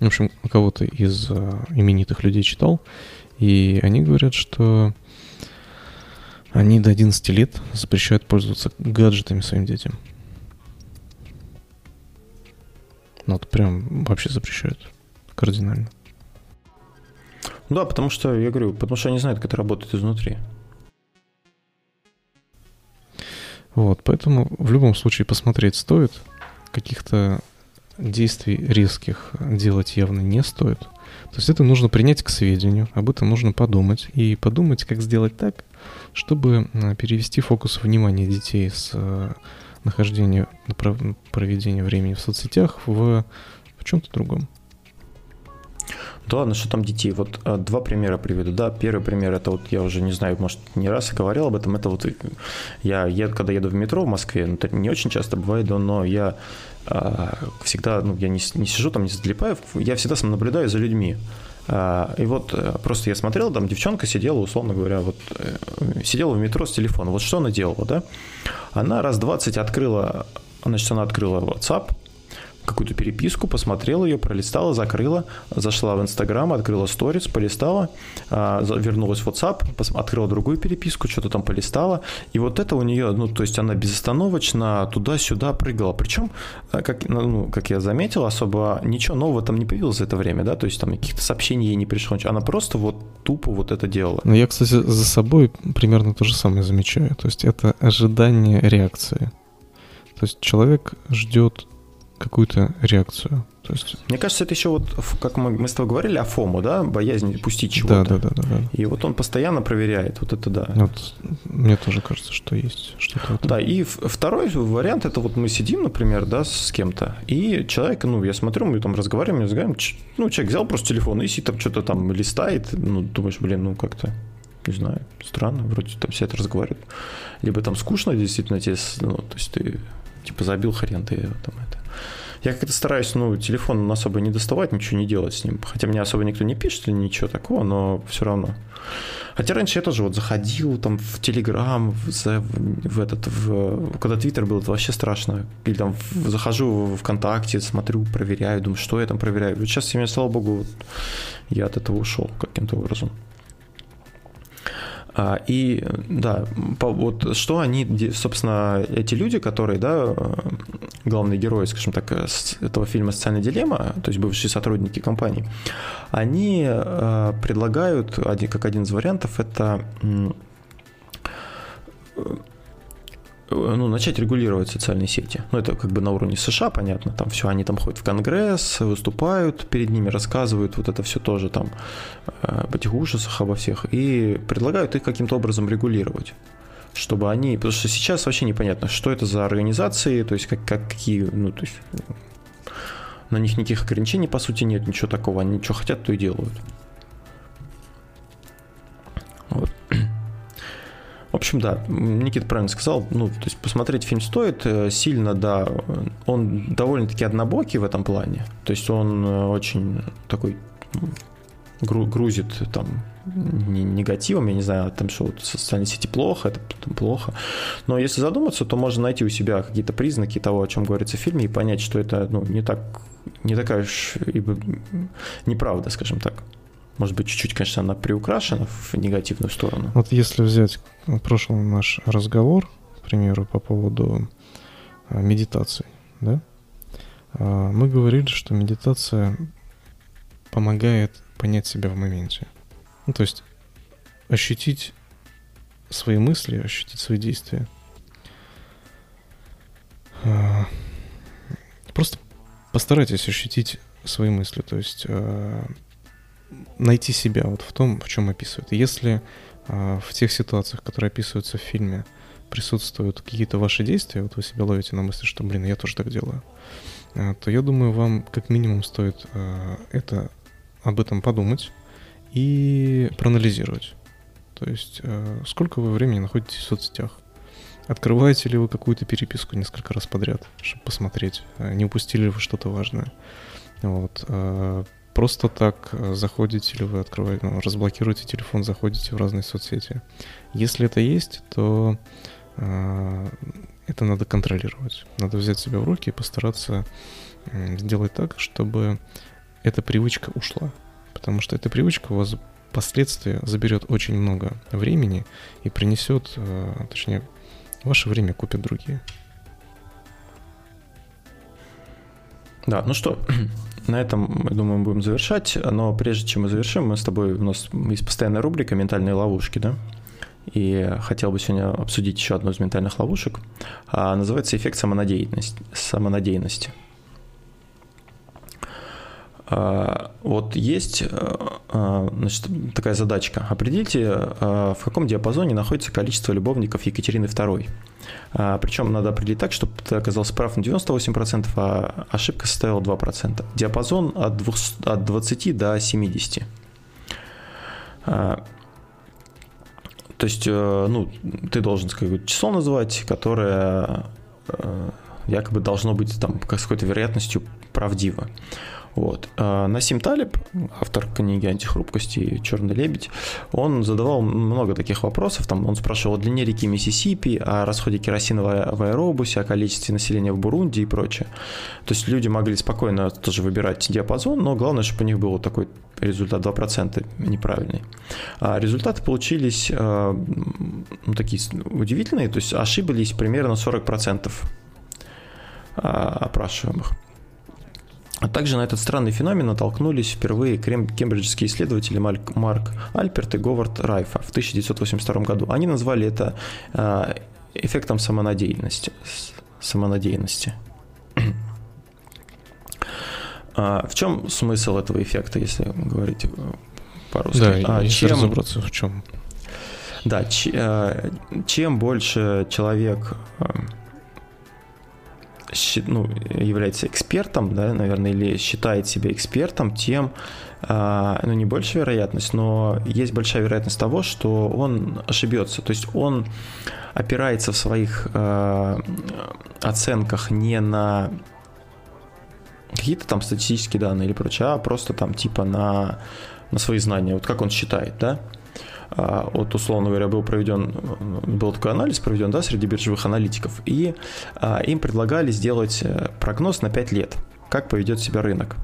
в общем, кого-то из а, именитых людей читал, и они говорят, что они до 11 лет запрещают пользоваться гаджетами своим детям. Ну, вот прям вообще запрещают. Кардинально. Да, потому что, я говорю, потому что они знают, как это работает изнутри. Вот, поэтому в любом случае посмотреть стоит. Каких-то действий резких делать явно не стоит. То есть это нужно принять к сведению, об этом нужно подумать. И подумать, как сделать так, чтобы э, перевести фокус внимания детей с э, нахождения, проведения времени в соцсетях в, в чем-то другом. Да что там детей. Вот а, два примера приведу. Да, первый пример, это вот я уже не знаю, может, не раз говорил об этом. Это вот я, еду, когда еду в метро в Москве, ну, это не очень часто бывает, но я а, всегда, ну, я не, не сижу там, не залипаю, я всегда сам наблюдаю за людьми. А, и вот э, просто я смотрел, там девчонка сидела, условно говоря, вот э, сидела в метро с телефоном. Вот что она делала, да? Она раз 20 открыла, значит, она открыла WhatsApp, какую-то переписку, посмотрела ее, пролистала, закрыла, зашла в Инстаграм, открыла сторис, полистала, а, вернулась в WhatsApp, открыла другую переписку, что-то там полистала, и вот это у нее, ну, то есть она безостановочно туда-сюда прыгала. Причем, э, как, ну, ну, как я заметил, особо ничего нового там не появилось за это время, да, то есть там каких-то сообщений ей не пришло, она просто вот тупо вот это делала. Но я, кстати, за собой примерно то же самое замечаю, то есть это ожидание реакции. То есть человек ждет какую-то реакцию. То есть... Мне кажется, это еще вот, как мы, мы с тобой говорили о ФОМу, да, боязнь пустить чего-то. Да, да, да, да, И вот он постоянно проверяет, вот это да. Вот, мне тоже кажется, что есть что-то. Вот да, и второй вариант, это вот мы сидим, например, да, с кем-то, и человек, ну, я смотрю, мы там разговариваем, разговариваем, ну, человек взял просто телефон и сидит там что-то там листает, ну, думаешь, блин, ну, как-то не знаю, странно, вроде там все это разговаривают. Либо там скучно действительно тебе, ну, то есть ты типа забил хрен ты там это. Я как-то стараюсь, ну, телефон особо не доставать, ничего не делать с ним. Хотя мне особо никто не пишет или ничего такого, но все равно. Хотя раньше я тоже вот заходил там в Телеграм, в, в этот, в, когда Твиттер был, это вообще страшно. Или там в, захожу в ВКонтакте, смотрю, проверяю, думаю, что я там проверяю. Вот сейчас, я, слава богу, вот, я от этого ушел каким-то образом. А, и да, вот что они, собственно, эти люди, которые, да, главные герои, скажем так, этого фильма «Социальная дилемма», то есть бывшие сотрудники компании, они а, предлагают, как один из вариантов, это ну, начать регулировать социальные сети. Ну, это как бы на уровне США, понятно, там все, они там ходят в Конгресс, выступают, перед ними рассказывают вот это все тоже там э, об этих ужасах, обо всех, и предлагают их каким-то образом регулировать чтобы они, потому что сейчас вообще непонятно, что это за организации, то есть как, как какие, ну, то есть на них никаких ограничений по сути нет, ничего такого, они что хотят, то и делают. Вот. В общем, да, Никита правильно сказал, ну, то есть посмотреть фильм стоит э, сильно, да, он довольно-таки однобокий в этом плане, то есть он э, очень такой грузит там негативом, я не знаю, там что вот социальные сети плохо, это плохо. Но если задуматься, то можно найти у себя какие-то признаки того, о чем говорится в фильме, и понять, что это ну, не так, не такая уж неправда, скажем так. Может быть, чуть-чуть, конечно, она приукрашена в негативную сторону. Вот если взять прошлый наш разговор, к примеру, по поводу а, медитации, да, а, мы говорили, что медитация помогает понять себя в моменте. Ну, то есть ощутить свои мысли, ощутить свои действия. А, просто постарайтесь ощутить свои мысли, то есть найти себя вот в том, в чем описывают. Если а, в тех ситуациях, которые описываются в фильме, присутствуют какие-то ваши действия, вот вы себя ловите на мысли, что, блин, я тоже так делаю, то я думаю, вам как минимум стоит это об этом подумать и проанализировать. То есть, сколько вы времени находитесь в соцсетях, Открываете ли вы какую-то переписку несколько раз подряд, чтобы посмотреть, э, не упустили ли вы что-то важное? Вот. Э, просто так э, заходите ли вы, открываете, ну, разблокируете телефон, заходите в разные соцсети. Если это есть, то это надо контролировать. Надо взять себя в руки и постараться сделать так, чтобы эта привычка ушла. Потому что эта привычка у вас впоследствии заберет очень много времени и принесет, точнее, Ваше время купят другие. Да, ну что, на этом, я думаю, будем завершать. Но прежде чем мы завершим, мы с тобой, у нас есть постоянная рубрика «Ментальные ловушки», да? И хотел бы сегодня обсудить еще одну из ментальных ловушек. А, называется эффект самонадеянности. самонадеянности. А, вот есть а, а, значит, такая задачка. Определите, в каком диапазоне находится количество любовников Екатерины II. Причем надо определить так, чтобы ты оказался прав на 98%, а ошибка составила 2%. Диапазон от, 200, от 20 до 70. То есть, э, ну, ты должен сказать число назвать, которое э, якобы должно быть там с какой-то вероятностью правдиво. Вот. А Насим Талиб, автор книги «Антихрупкость» и «Черный лебедь», он задавал много таких вопросов. Там он спрашивал о длине реки Миссисипи, о расходе керосина в аэробусе, о количестве населения в Бурунди и прочее. То есть люди могли спокойно тоже выбирать диапазон, но главное, чтобы у них был такой результат 2% неправильный. А результаты получились ну, такие удивительные, то есть ошиблись примерно 40% опрашиваемых. А также на этот странный феномен натолкнулись впервые кембриджские исследователи Марк Альперт и Говард Райфа в 1982 году. Они назвали это а, эффектом самонадеянности. самонадеянности. А, в чем смысл этого эффекта, если говорить по-русски? Да, а, если чем... разобраться в чем. Да, чем больше человек ну, является экспертом, да, наверное, или считает себя экспертом, тем, а, ну, не большая вероятность, но есть большая вероятность того, что он ошибется. То есть он опирается в своих э, оценках не на какие-то там статистические данные или прочее, а просто там типа на, на свои знания, вот как он считает, да. А, вот, условно говоря, был проведен, был такой анализ проведен, да, среди биржевых аналитиков, и а, им предлагали сделать э, прогноз на 5 лет, как поведет себя рынок.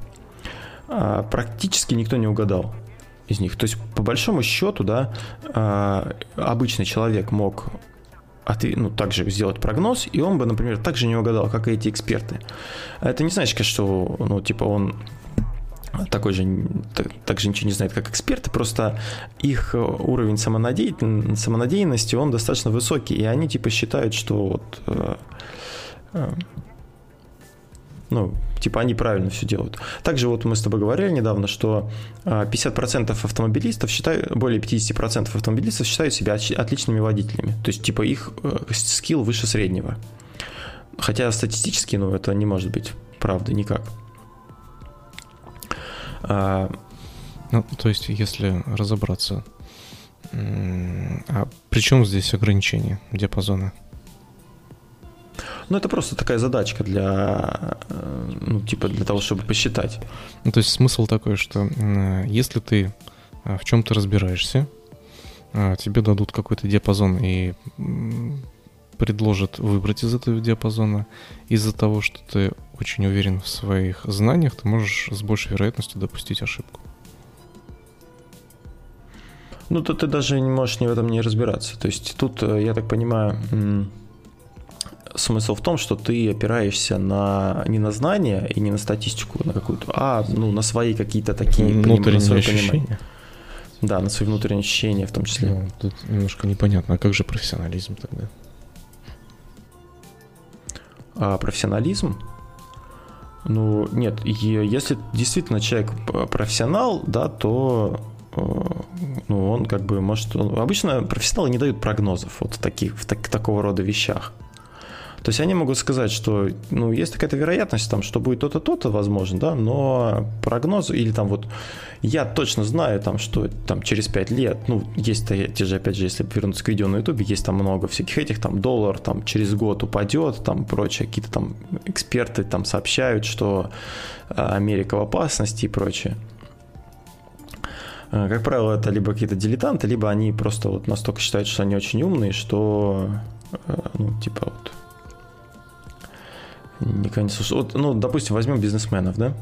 А, практически никто не угадал из них. То есть, по большому счету, да, обычный человек мог ну, также сделать прогноз, и он бы, например, также не угадал, как и эти эксперты. Это не значит, что, ну, типа, он такой же, так, же ничего не знает, как эксперты, просто их уровень самонадей, самонадеянности, он достаточно высокий, и они типа считают, что вот, э, э, ну, типа они правильно все делают. Также вот мы с тобой говорили недавно, что 50% э, автомобилистов считают, более 50% автомобилистов считают себя отличными водителями, то есть типа их скилл выше среднего. Хотя статистически, ну, это не может быть правда никак. А, ну, то есть, если разобраться, а при чем здесь ограничение диапазона? Ну, это просто такая задачка для, э, ну, типа, для того, чтобы посчитать. Ну, то есть смысл такой, что если ты а, в чем-то разбираешься, а, тебе дадут какой-то диапазон и предложат выбрать из этого диапазона. Из-за того, что ты очень уверен в своих знаниях, ты можешь с большей вероятностью допустить ошибку. Ну, то ты даже не можешь ни в этом не разбираться. То есть тут, э, я так понимаю, смысл в том, что ты опираешься на не на знания и не на статистику на какую-то, а ну на свои какие-то такие внутренние поним, ощущения. Понимание. Да, на свои внутренние ощущения в том числе. Ну, тут немножко непонятно, а как же профессионализм тогда? А профессионализм? Ну, нет, если действительно человек профессионал, да, то э, ну, он как бы может... Он, обычно профессионалы не дают прогнозов вот таких, в так, такого рода вещах. То есть они могут сказать, что ну, есть какая-то вероятность, там, что будет то-то, то-то, возможно, да, но прогноз или там вот я точно знаю, там, что там через 5 лет, ну, есть те же, опять же, если вернуться к видео на YouTube, есть там много всяких этих, там, доллар там через год упадет, там, прочее, какие-то там эксперты там сообщают, что а, Америка в опасности и прочее. А, как правило, это либо какие-то дилетанты, либо они просто вот настолько считают, что они очень умные, что, а, ну, типа вот, Никогда не слушал. Вот, ну, допустим, возьмем бизнесменов, да?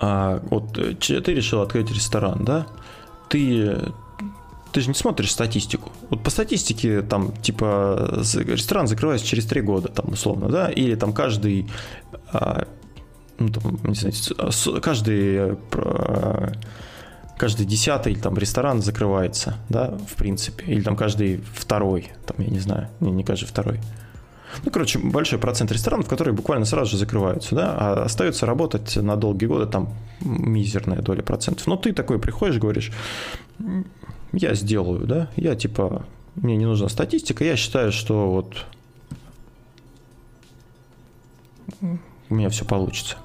А, вот э, ты решил открыть ресторан, да? Ты ты же не смотришь статистику. Вот по статистике там типа ресторан закрывается через три года, там условно, да, или там каждый, а, ну, там, не знаю, каждый каждый десятый там ресторан закрывается, да, в принципе, или там каждый второй, там я не знаю, не, не каждый второй. Ну, короче, большой процент ресторанов, которые буквально сразу же закрываются, да, а остается работать на долгие годы, там, мизерная доля процентов. Но ты такой приходишь, говоришь, я сделаю, да, я типа, мне не нужна статистика, я считаю, что вот у меня все получится.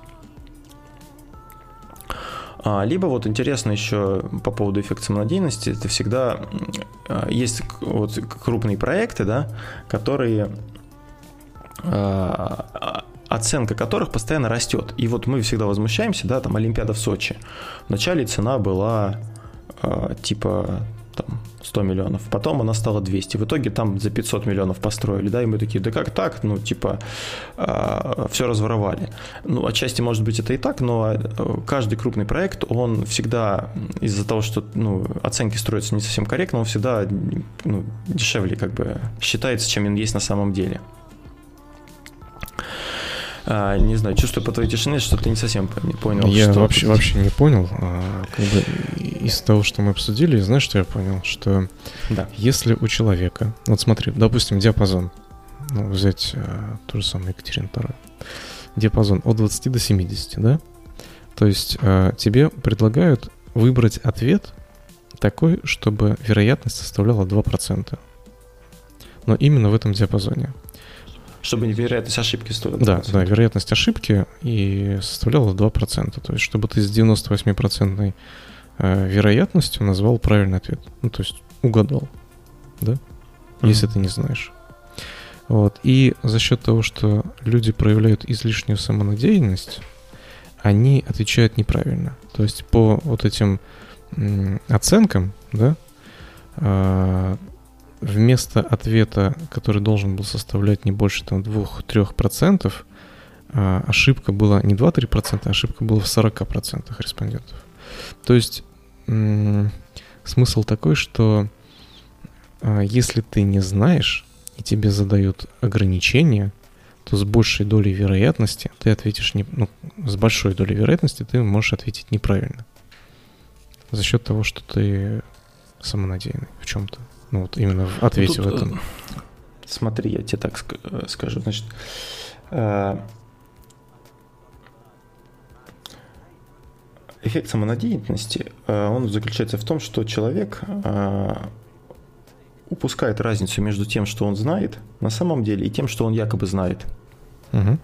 А, либо вот интересно еще по поводу эффекта самонадеянности, это всегда а, есть вот крупные проекты, да, которые оценка которых постоянно растет. И вот мы всегда возмущаемся, да, там Олимпиада в Сочи. Вначале цена была э, типа там 100 миллионов, потом она стала 200, в итоге там за 500 миллионов построили, да, и мы такие, да как так, ну, типа, э, все разворовали. Ну, отчасти, может быть, это и так, но каждый крупный проект, он всегда из-за того, что, ну, оценки строятся не совсем корректно, он всегда, ну, дешевле, как бы, считается, чем он есть на самом деле. А, не знаю, чувствую по твоей тишине, что ты не совсем понял. Я что вообще, вообще не понял. А, как бы из того, что мы обсудили, знаешь, что я понял? Что да. если у человека, вот смотри, допустим, диапазон, ну, взять а, то же самое Екатерина II, диапазон от 20 до 70, да? То есть а, тебе предлагают выбрать ответ такой, чтобы вероятность составляла 2%. Но именно в этом диапазоне чтобы вероятность ошибки стоила. Да, да, вероятность ошибки и составляла 2%. То есть, чтобы ты с 98% э, вероятностью назвал правильный ответ. Ну, то есть, угадал. Да? Mm-hmm. Если ты не знаешь. Вот. И за счет того, что люди проявляют излишнюю самонадеянность, они отвечают неправильно. То есть по вот этим оценкам, да, а, вместо ответа, который должен был составлять не больше там 2-3%, а, ошибка была не 2-3%, а ошибка была в 40% респондентов. То есть смысл такой, что а, если ты не знаешь и тебе задают ограничения, то с большей долей вероятности ты ответишь не, ну, с большой долей вероятности ты можешь ответить неправильно. За счет того, что ты самонадеянный в чем-то. Ну вот именно в ответе ну, тут, в этом. Э, смотри, я тебе так э, скажу. Значит, э, эффект самонадеянности, он заключается в том, что человек упускает разницу между тем, что он знает на самом деле, и тем, что он якобы знает. Угу.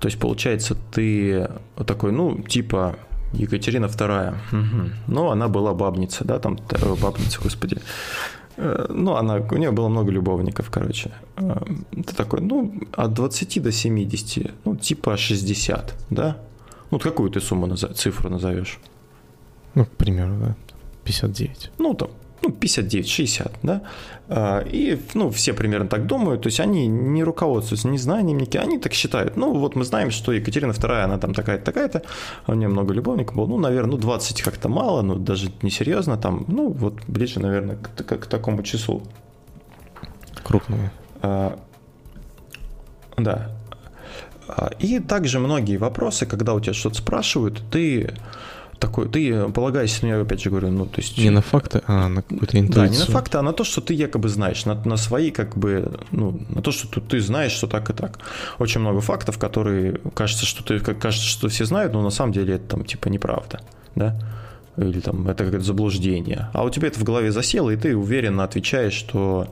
То есть, получается, ты такой, ну, типа, Екатерина II. Угу. Ну, она была бабница, да, там бабница, господи. Э, ну, она, у нее было много любовников, короче. Э, ты такой, ну, от 20 до 70, ну, типа 60, да? Ну, какую ты сумму, цифру назовешь? Ну, к примеру, да, 59. Ну, там, ну, 59-60, да, а, и, ну, все примерно так думают, то есть они не руководствуются не знаниями, они так считают, ну, вот мы знаем, что Екатерина II, она там такая-то, такая-то, а у нее много любовников было, ну, наверное, ну, 20 как-то мало, ну, даже несерьезно, там, ну, вот ближе, наверное, к, к, к такому числу. Крупные. А, да. А, и также многие вопросы, когда у тебя что-то спрашивают, ты такой, ты полагаешься, ну я опять же говорю, ну то есть... Не на факты, а на какую-то интуицию. Да, не на факты, а на то, что ты якобы знаешь, на, на свои как бы, ну, на то, что ты знаешь, что так и так. Очень много фактов, которые кажется, что ты, кажется, что все знают, но на самом деле это там типа неправда, да или там это какое-то заблуждение, а у тебя это в голове засело, и ты уверенно отвечаешь, что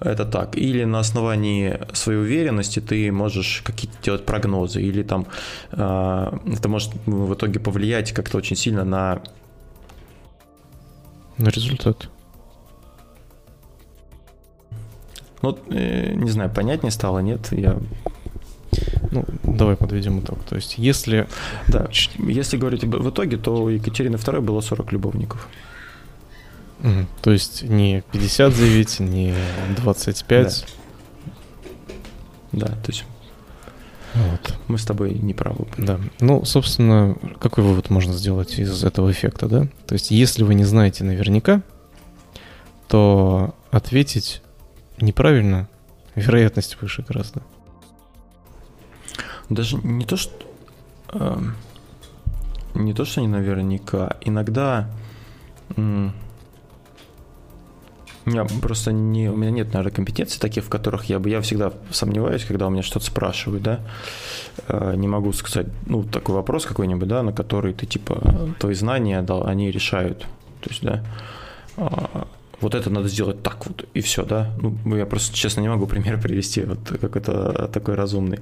это так. Или на основании своей уверенности ты можешь какие-то делать прогнозы, или там э, это может в итоге повлиять как-то очень сильно на... На результат. Ну, э, не знаю, понятнее стало, нет, я ну, давай подведем итог. То есть, если... Да, если говорить в итоге, то у Екатерины II было 40 любовников. Угу. То есть не 59, не 25. Да, да то есть вот. Мы с тобой не правы. Да. Ну, собственно, какой вывод можно сделать из этого эффекта, да? То есть, если вы не знаете наверняка, то ответить неправильно вероятность выше гораздо даже не то, что... Э, не то, что не наверняка. Иногда... М- у меня просто не, у меня нет, наверное, компетенций таких, в которых я бы, я всегда сомневаюсь, когда у меня что-то спрашивают, да, э, не могу сказать, ну, такой вопрос какой-нибудь, да, на который ты, типа, твои знания, да, они решают, то есть, да, а, вот это надо сделать так вот, и все, да. Ну, я просто, честно, не могу пример привести, вот как это такой разумный.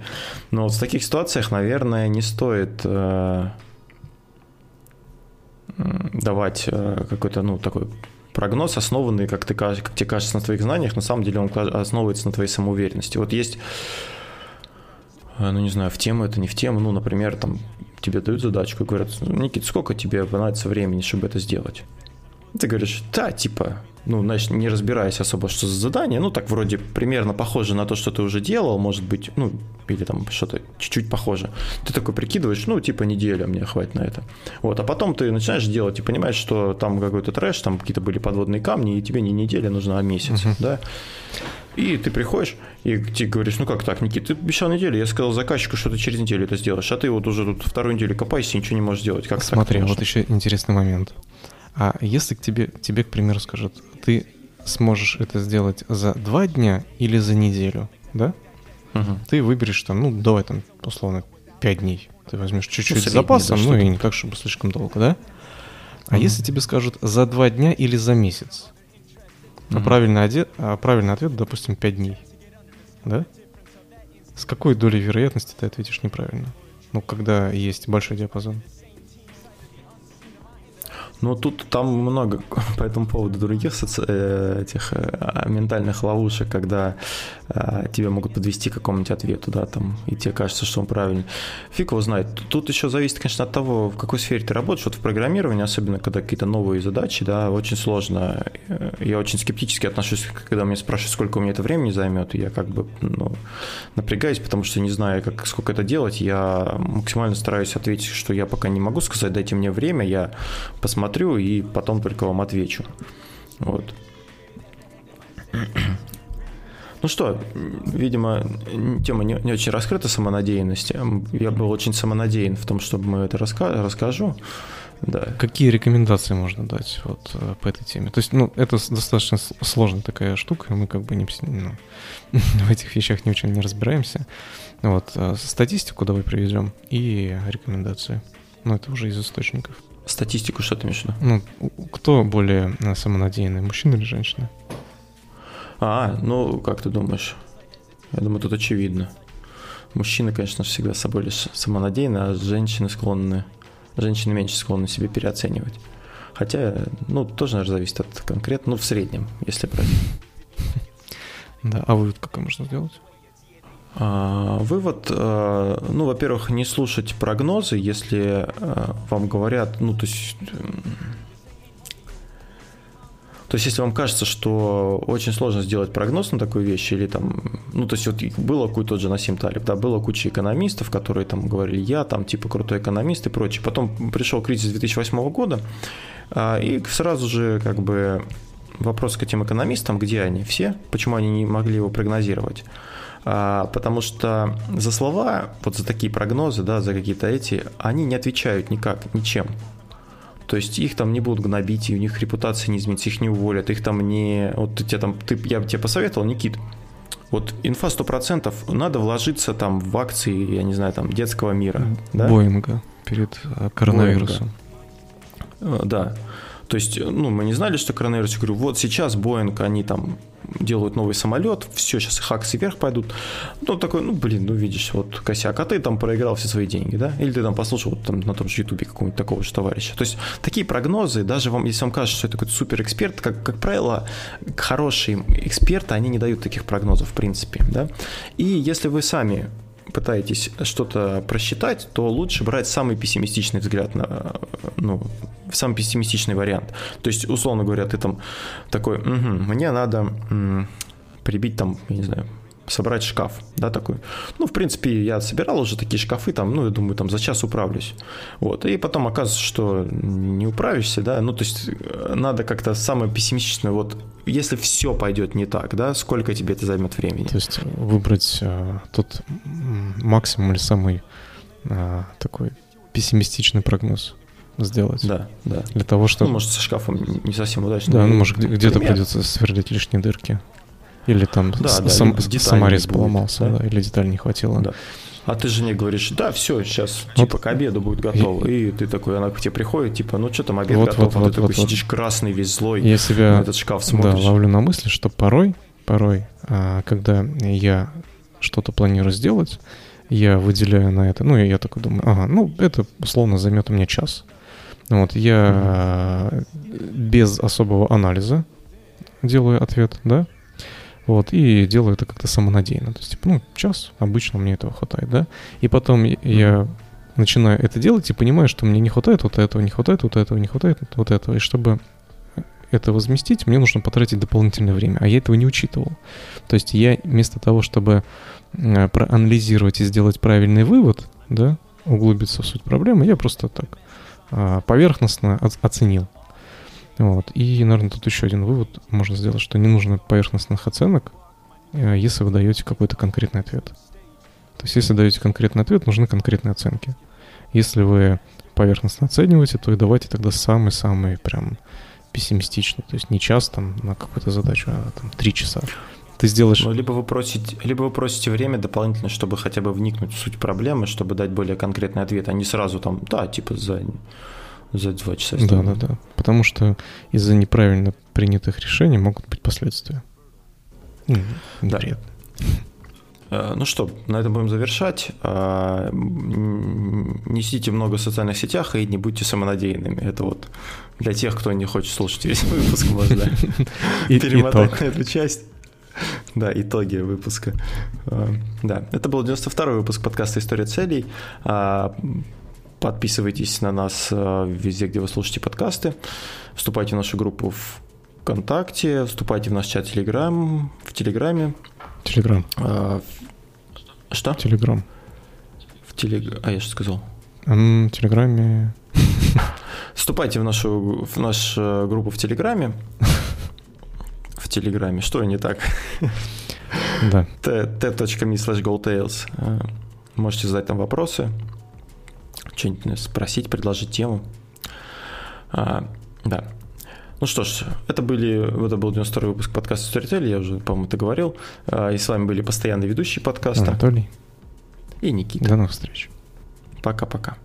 Но вот в таких ситуациях, наверное, не стоит э, давать э, какой-то, ну, такой прогноз, основанный, как, ты, как тебе кажется, на твоих знаниях, на самом деле он основывается на твоей самоуверенности. Вот есть, э, ну, не знаю, в тему это, не в тему, ну, например, там, тебе дают задачку и говорят, Никит, сколько тебе понадобится времени, чтобы это сделать? Ты говоришь, да, типа, ну, значит, не разбираясь особо, что за задание, ну, так вроде примерно похоже на то, что ты уже делал, может быть, ну, или там что-то чуть-чуть похоже. Ты такой прикидываешь, ну, типа неделя мне хватит на это. Вот, а потом ты начинаешь делать и понимаешь, что там какой-то трэш, там какие-то были подводные камни, и тебе не неделя нужна, а месяц, uh-huh. да. И ты приходишь и ты говоришь, ну как так, Никит, ты обещал неделю, я сказал заказчику, что ты через неделю это сделаешь, а ты вот уже тут вторую неделю копаешься и ничего не можешь сделать. Как Смотри, вот еще интересный момент. А если к тебе, тебе, к примеру, скажут, ты сможешь это сделать за два дня или за неделю, да? Угу. Ты выберешь там, ну, давай там, условно, пять дней. Ты возьмешь чуть-чуть ну, запасом, ну и не так, чтобы слишком долго, да? А угу. если тебе скажут за два дня или за месяц? Угу. А, правильный ответ, а правильный ответ, допустим, пять дней, да? С какой долей вероятности ты ответишь неправильно? Ну, когда есть большой диапазон. Ну, тут там много по этому поводу других соци... Э, этих э, ментальных ловушек, когда э, тебя могут подвести к какому-нибудь ответу, да, там, и тебе кажется, что он правильный. Фиг его знает. Тут еще зависит, конечно, от того, в какой сфере ты работаешь. Вот в программировании, особенно когда какие-то новые задачи, да, очень сложно. Я очень скептически отношусь, когда меня спрашивают, сколько у меня это времени займет, я как бы ну, напрягаюсь, потому что не знаю, как, сколько это делать. Я максимально стараюсь ответить, что я пока не могу сказать, дайте мне время, я посмотрю посмотрю и потом только вам отвечу. Вот. Ну что, видимо, тема не, не очень раскрыта самонадеянности. Я был очень самонадеян в том, чтобы мы это раска- расскажу. Да. Какие рекомендации можно дать вот э, по этой теме? То есть, ну, это достаточно сложная такая штука, мы как бы не, ну, в этих вещах не очень не разбираемся. Вот, э, статистику давай приведем и рекомендации. Ну, это уже из источников. Статистику что ты имеешь в виду? Ну, кто более э, самонадеянный, мужчина или женщина? А, ну, как ты думаешь? Я думаю, тут очевидно. Мужчины, конечно, всегда собой лишь самонадеянны, а женщины склонны... Женщины меньше склонны себе переоценивать. Хотя, ну, тоже, наверное, зависит от конкретно, ну, в среднем, если брать. Да, а вывод какой можно сделать? А, вывод, э, ну, во-первых, не слушать прогнозы, если э, вам говорят, ну, то есть... То есть, если вам кажется, что очень сложно сделать прогноз на такую вещь, или там, ну, то есть, вот было куча тот же Насим Талиб, да, было куча экономистов, которые там говорили, я там, типа, крутой экономист и прочее. Потом пришел кризис 2008 года, а, и сразу же, как бы, вопрос к этим экономистам, где они все, почему они не могли его прогнозировать. А, потому что за слова, вот за такие прогнозы, да, за какие-то эти, они не отвечают никак, ничем. То есть их там не будут гнобить, и у них репутация не изменится, их не уволят, их там не... Вот ты, тебе там, ты, я тебе посоветовал, Никит, вот инфа 100% надо вложиться там в акции, я не знаю, там детского мира. Да? Боинга перед э, коронавирусом. Боинга. Э, да. То есть, ну, мы не знали, что коронавирус. Я говорю, вот сейчас Боинг, они там делают новый самолет, все, сейчас их акции вверх пойдут. Ну, такой, ну, блин, ну, видишь, вот косяк, а ты там проиграл все свои деньги, да? Или ты там послушал вот, там, на том же Ютубе какого-нибудь такого же товарища. То есть, такие прогнозы, даже вам, если вам кажется, что это какой-то супер эксперт, как, как правило, хорошие эксперты, они не дают таких прогнозов, в принципе, да? И если вы сами пытаетесь что-то просчитать, то лучше брать самый пессимистичный взгляд на, ну, самый пессимистичный вариант. То есть, условно говоря, ты там такой, угу, мне надо м, прибить там, я не знаю, собрать шкаф, да, такой. Ну, в принципе, я собирал уже такие шкафы, там, ну, я думаю, там за час управлюсь. Вот, и потом оказывается, что не управишься, да, ну, то есть э, надо как-то самое пессимистичное, вот, если все пойдет не так, да, сколько тебе это займет времени? То есть выбрать а, тот максимум или самый а, такой пессимистичный прогноз сделать. Да, да. Для того, чтобы... Ну, может, со шкафом не совсем удачно. Да, ну, может, где-то придется сверлить лишние дырки. Или там да, с, да, сам, саморез поломался, да? да, или деталь не хватило. Да. А ты жене говоришь, да, все, сейчас, вот. типа, к обеду будет готово. И, и ты такой, она к тебе приходит, типа, ну что там, обед вот, готов, вот, а вот, ты вот, такой вот. сидишь красный, весь злой, я себя, на этот шкаф смотришь. Да, ловлю на мысли, что порой, порой, а, когда я что-то планирую сделать, я выделяю на это, ну, я, я такой думаю, ага, ну, это условно займет у меня час. Вот, я mm-hmm. без особого анализа делаю ответ, да, вот, и делаю это как-то самонадеянно. То есть, типа, ну, час, обычно мне этого хватает, да. И потом я начинаю это делать и понимаю, что мне не хватает вот этого, не хватает вот этого, не хватает вот этого. И чтобы это возместить, мне нужно потратить дополнительное время, а я этого не учитывал. То есть я вместо того, чтобы э, проанализировать и сделать правильный вывод, да, углубиться в суть проблемы, я просто так а, поверхностно оценил. Вот. И, наверное, тут еще один вывод можно сделать, что не нужно поверхностных оценок, э, если вы даете какой-то конкретный ответ. То есть, если даете конкретный ответ, нужны конкретные оценки. Если вы поверхностно оцениваете, то и давайте тогда самый-самый прям пессимистичный. То есть не час там на какую-то задачу, а там три часа. Ты сделаешь... Ну, либо вы, просите, либо вы просите время дополнительно, чтобы хотя бы вникнуть в суть проблемы, чтобы дать более конкретный ответ, а не сразу там, да, типа за за два часа. Да, да, да. Потому что из-за неправильно принятых решений могут быть последствия. Неприятно. Да. Э, ну что, на этом будем завершать. Э, несите много в социальных сетях и не будьте самонадеянными. Это вот для тех, кто не хочет слушать весь выпуск, можно перемотать на эту часть. Да, итоги выпуска. Э, да, это был 92-й выпуск подкаста «История целей». Подписывайтесь на нас э, везде, где вы слушаете подкасты. Вступайте в нашу группу в ВКонтакте, вступайте в наш чат Телеграм, в Телеграме. Телеграм. А, что? Телеграм. В телег... А я что сказал? В Телеграме. Вступайте в нашу, в нашу э, группу в Телеграме. В Телеграме. Что не так? Да. t.me slash goldtails. Можете задать там вопросы что-нибудь спросить, предложить тему. А, да. Ну что ж, это, были, это был 92 выпуск подкаста Storytel, я уже, по-моему, это говорил. А, и с вами были постоянные ведущие подкаста. Анатолий. И Никита. До новых встреч. Пока-пока.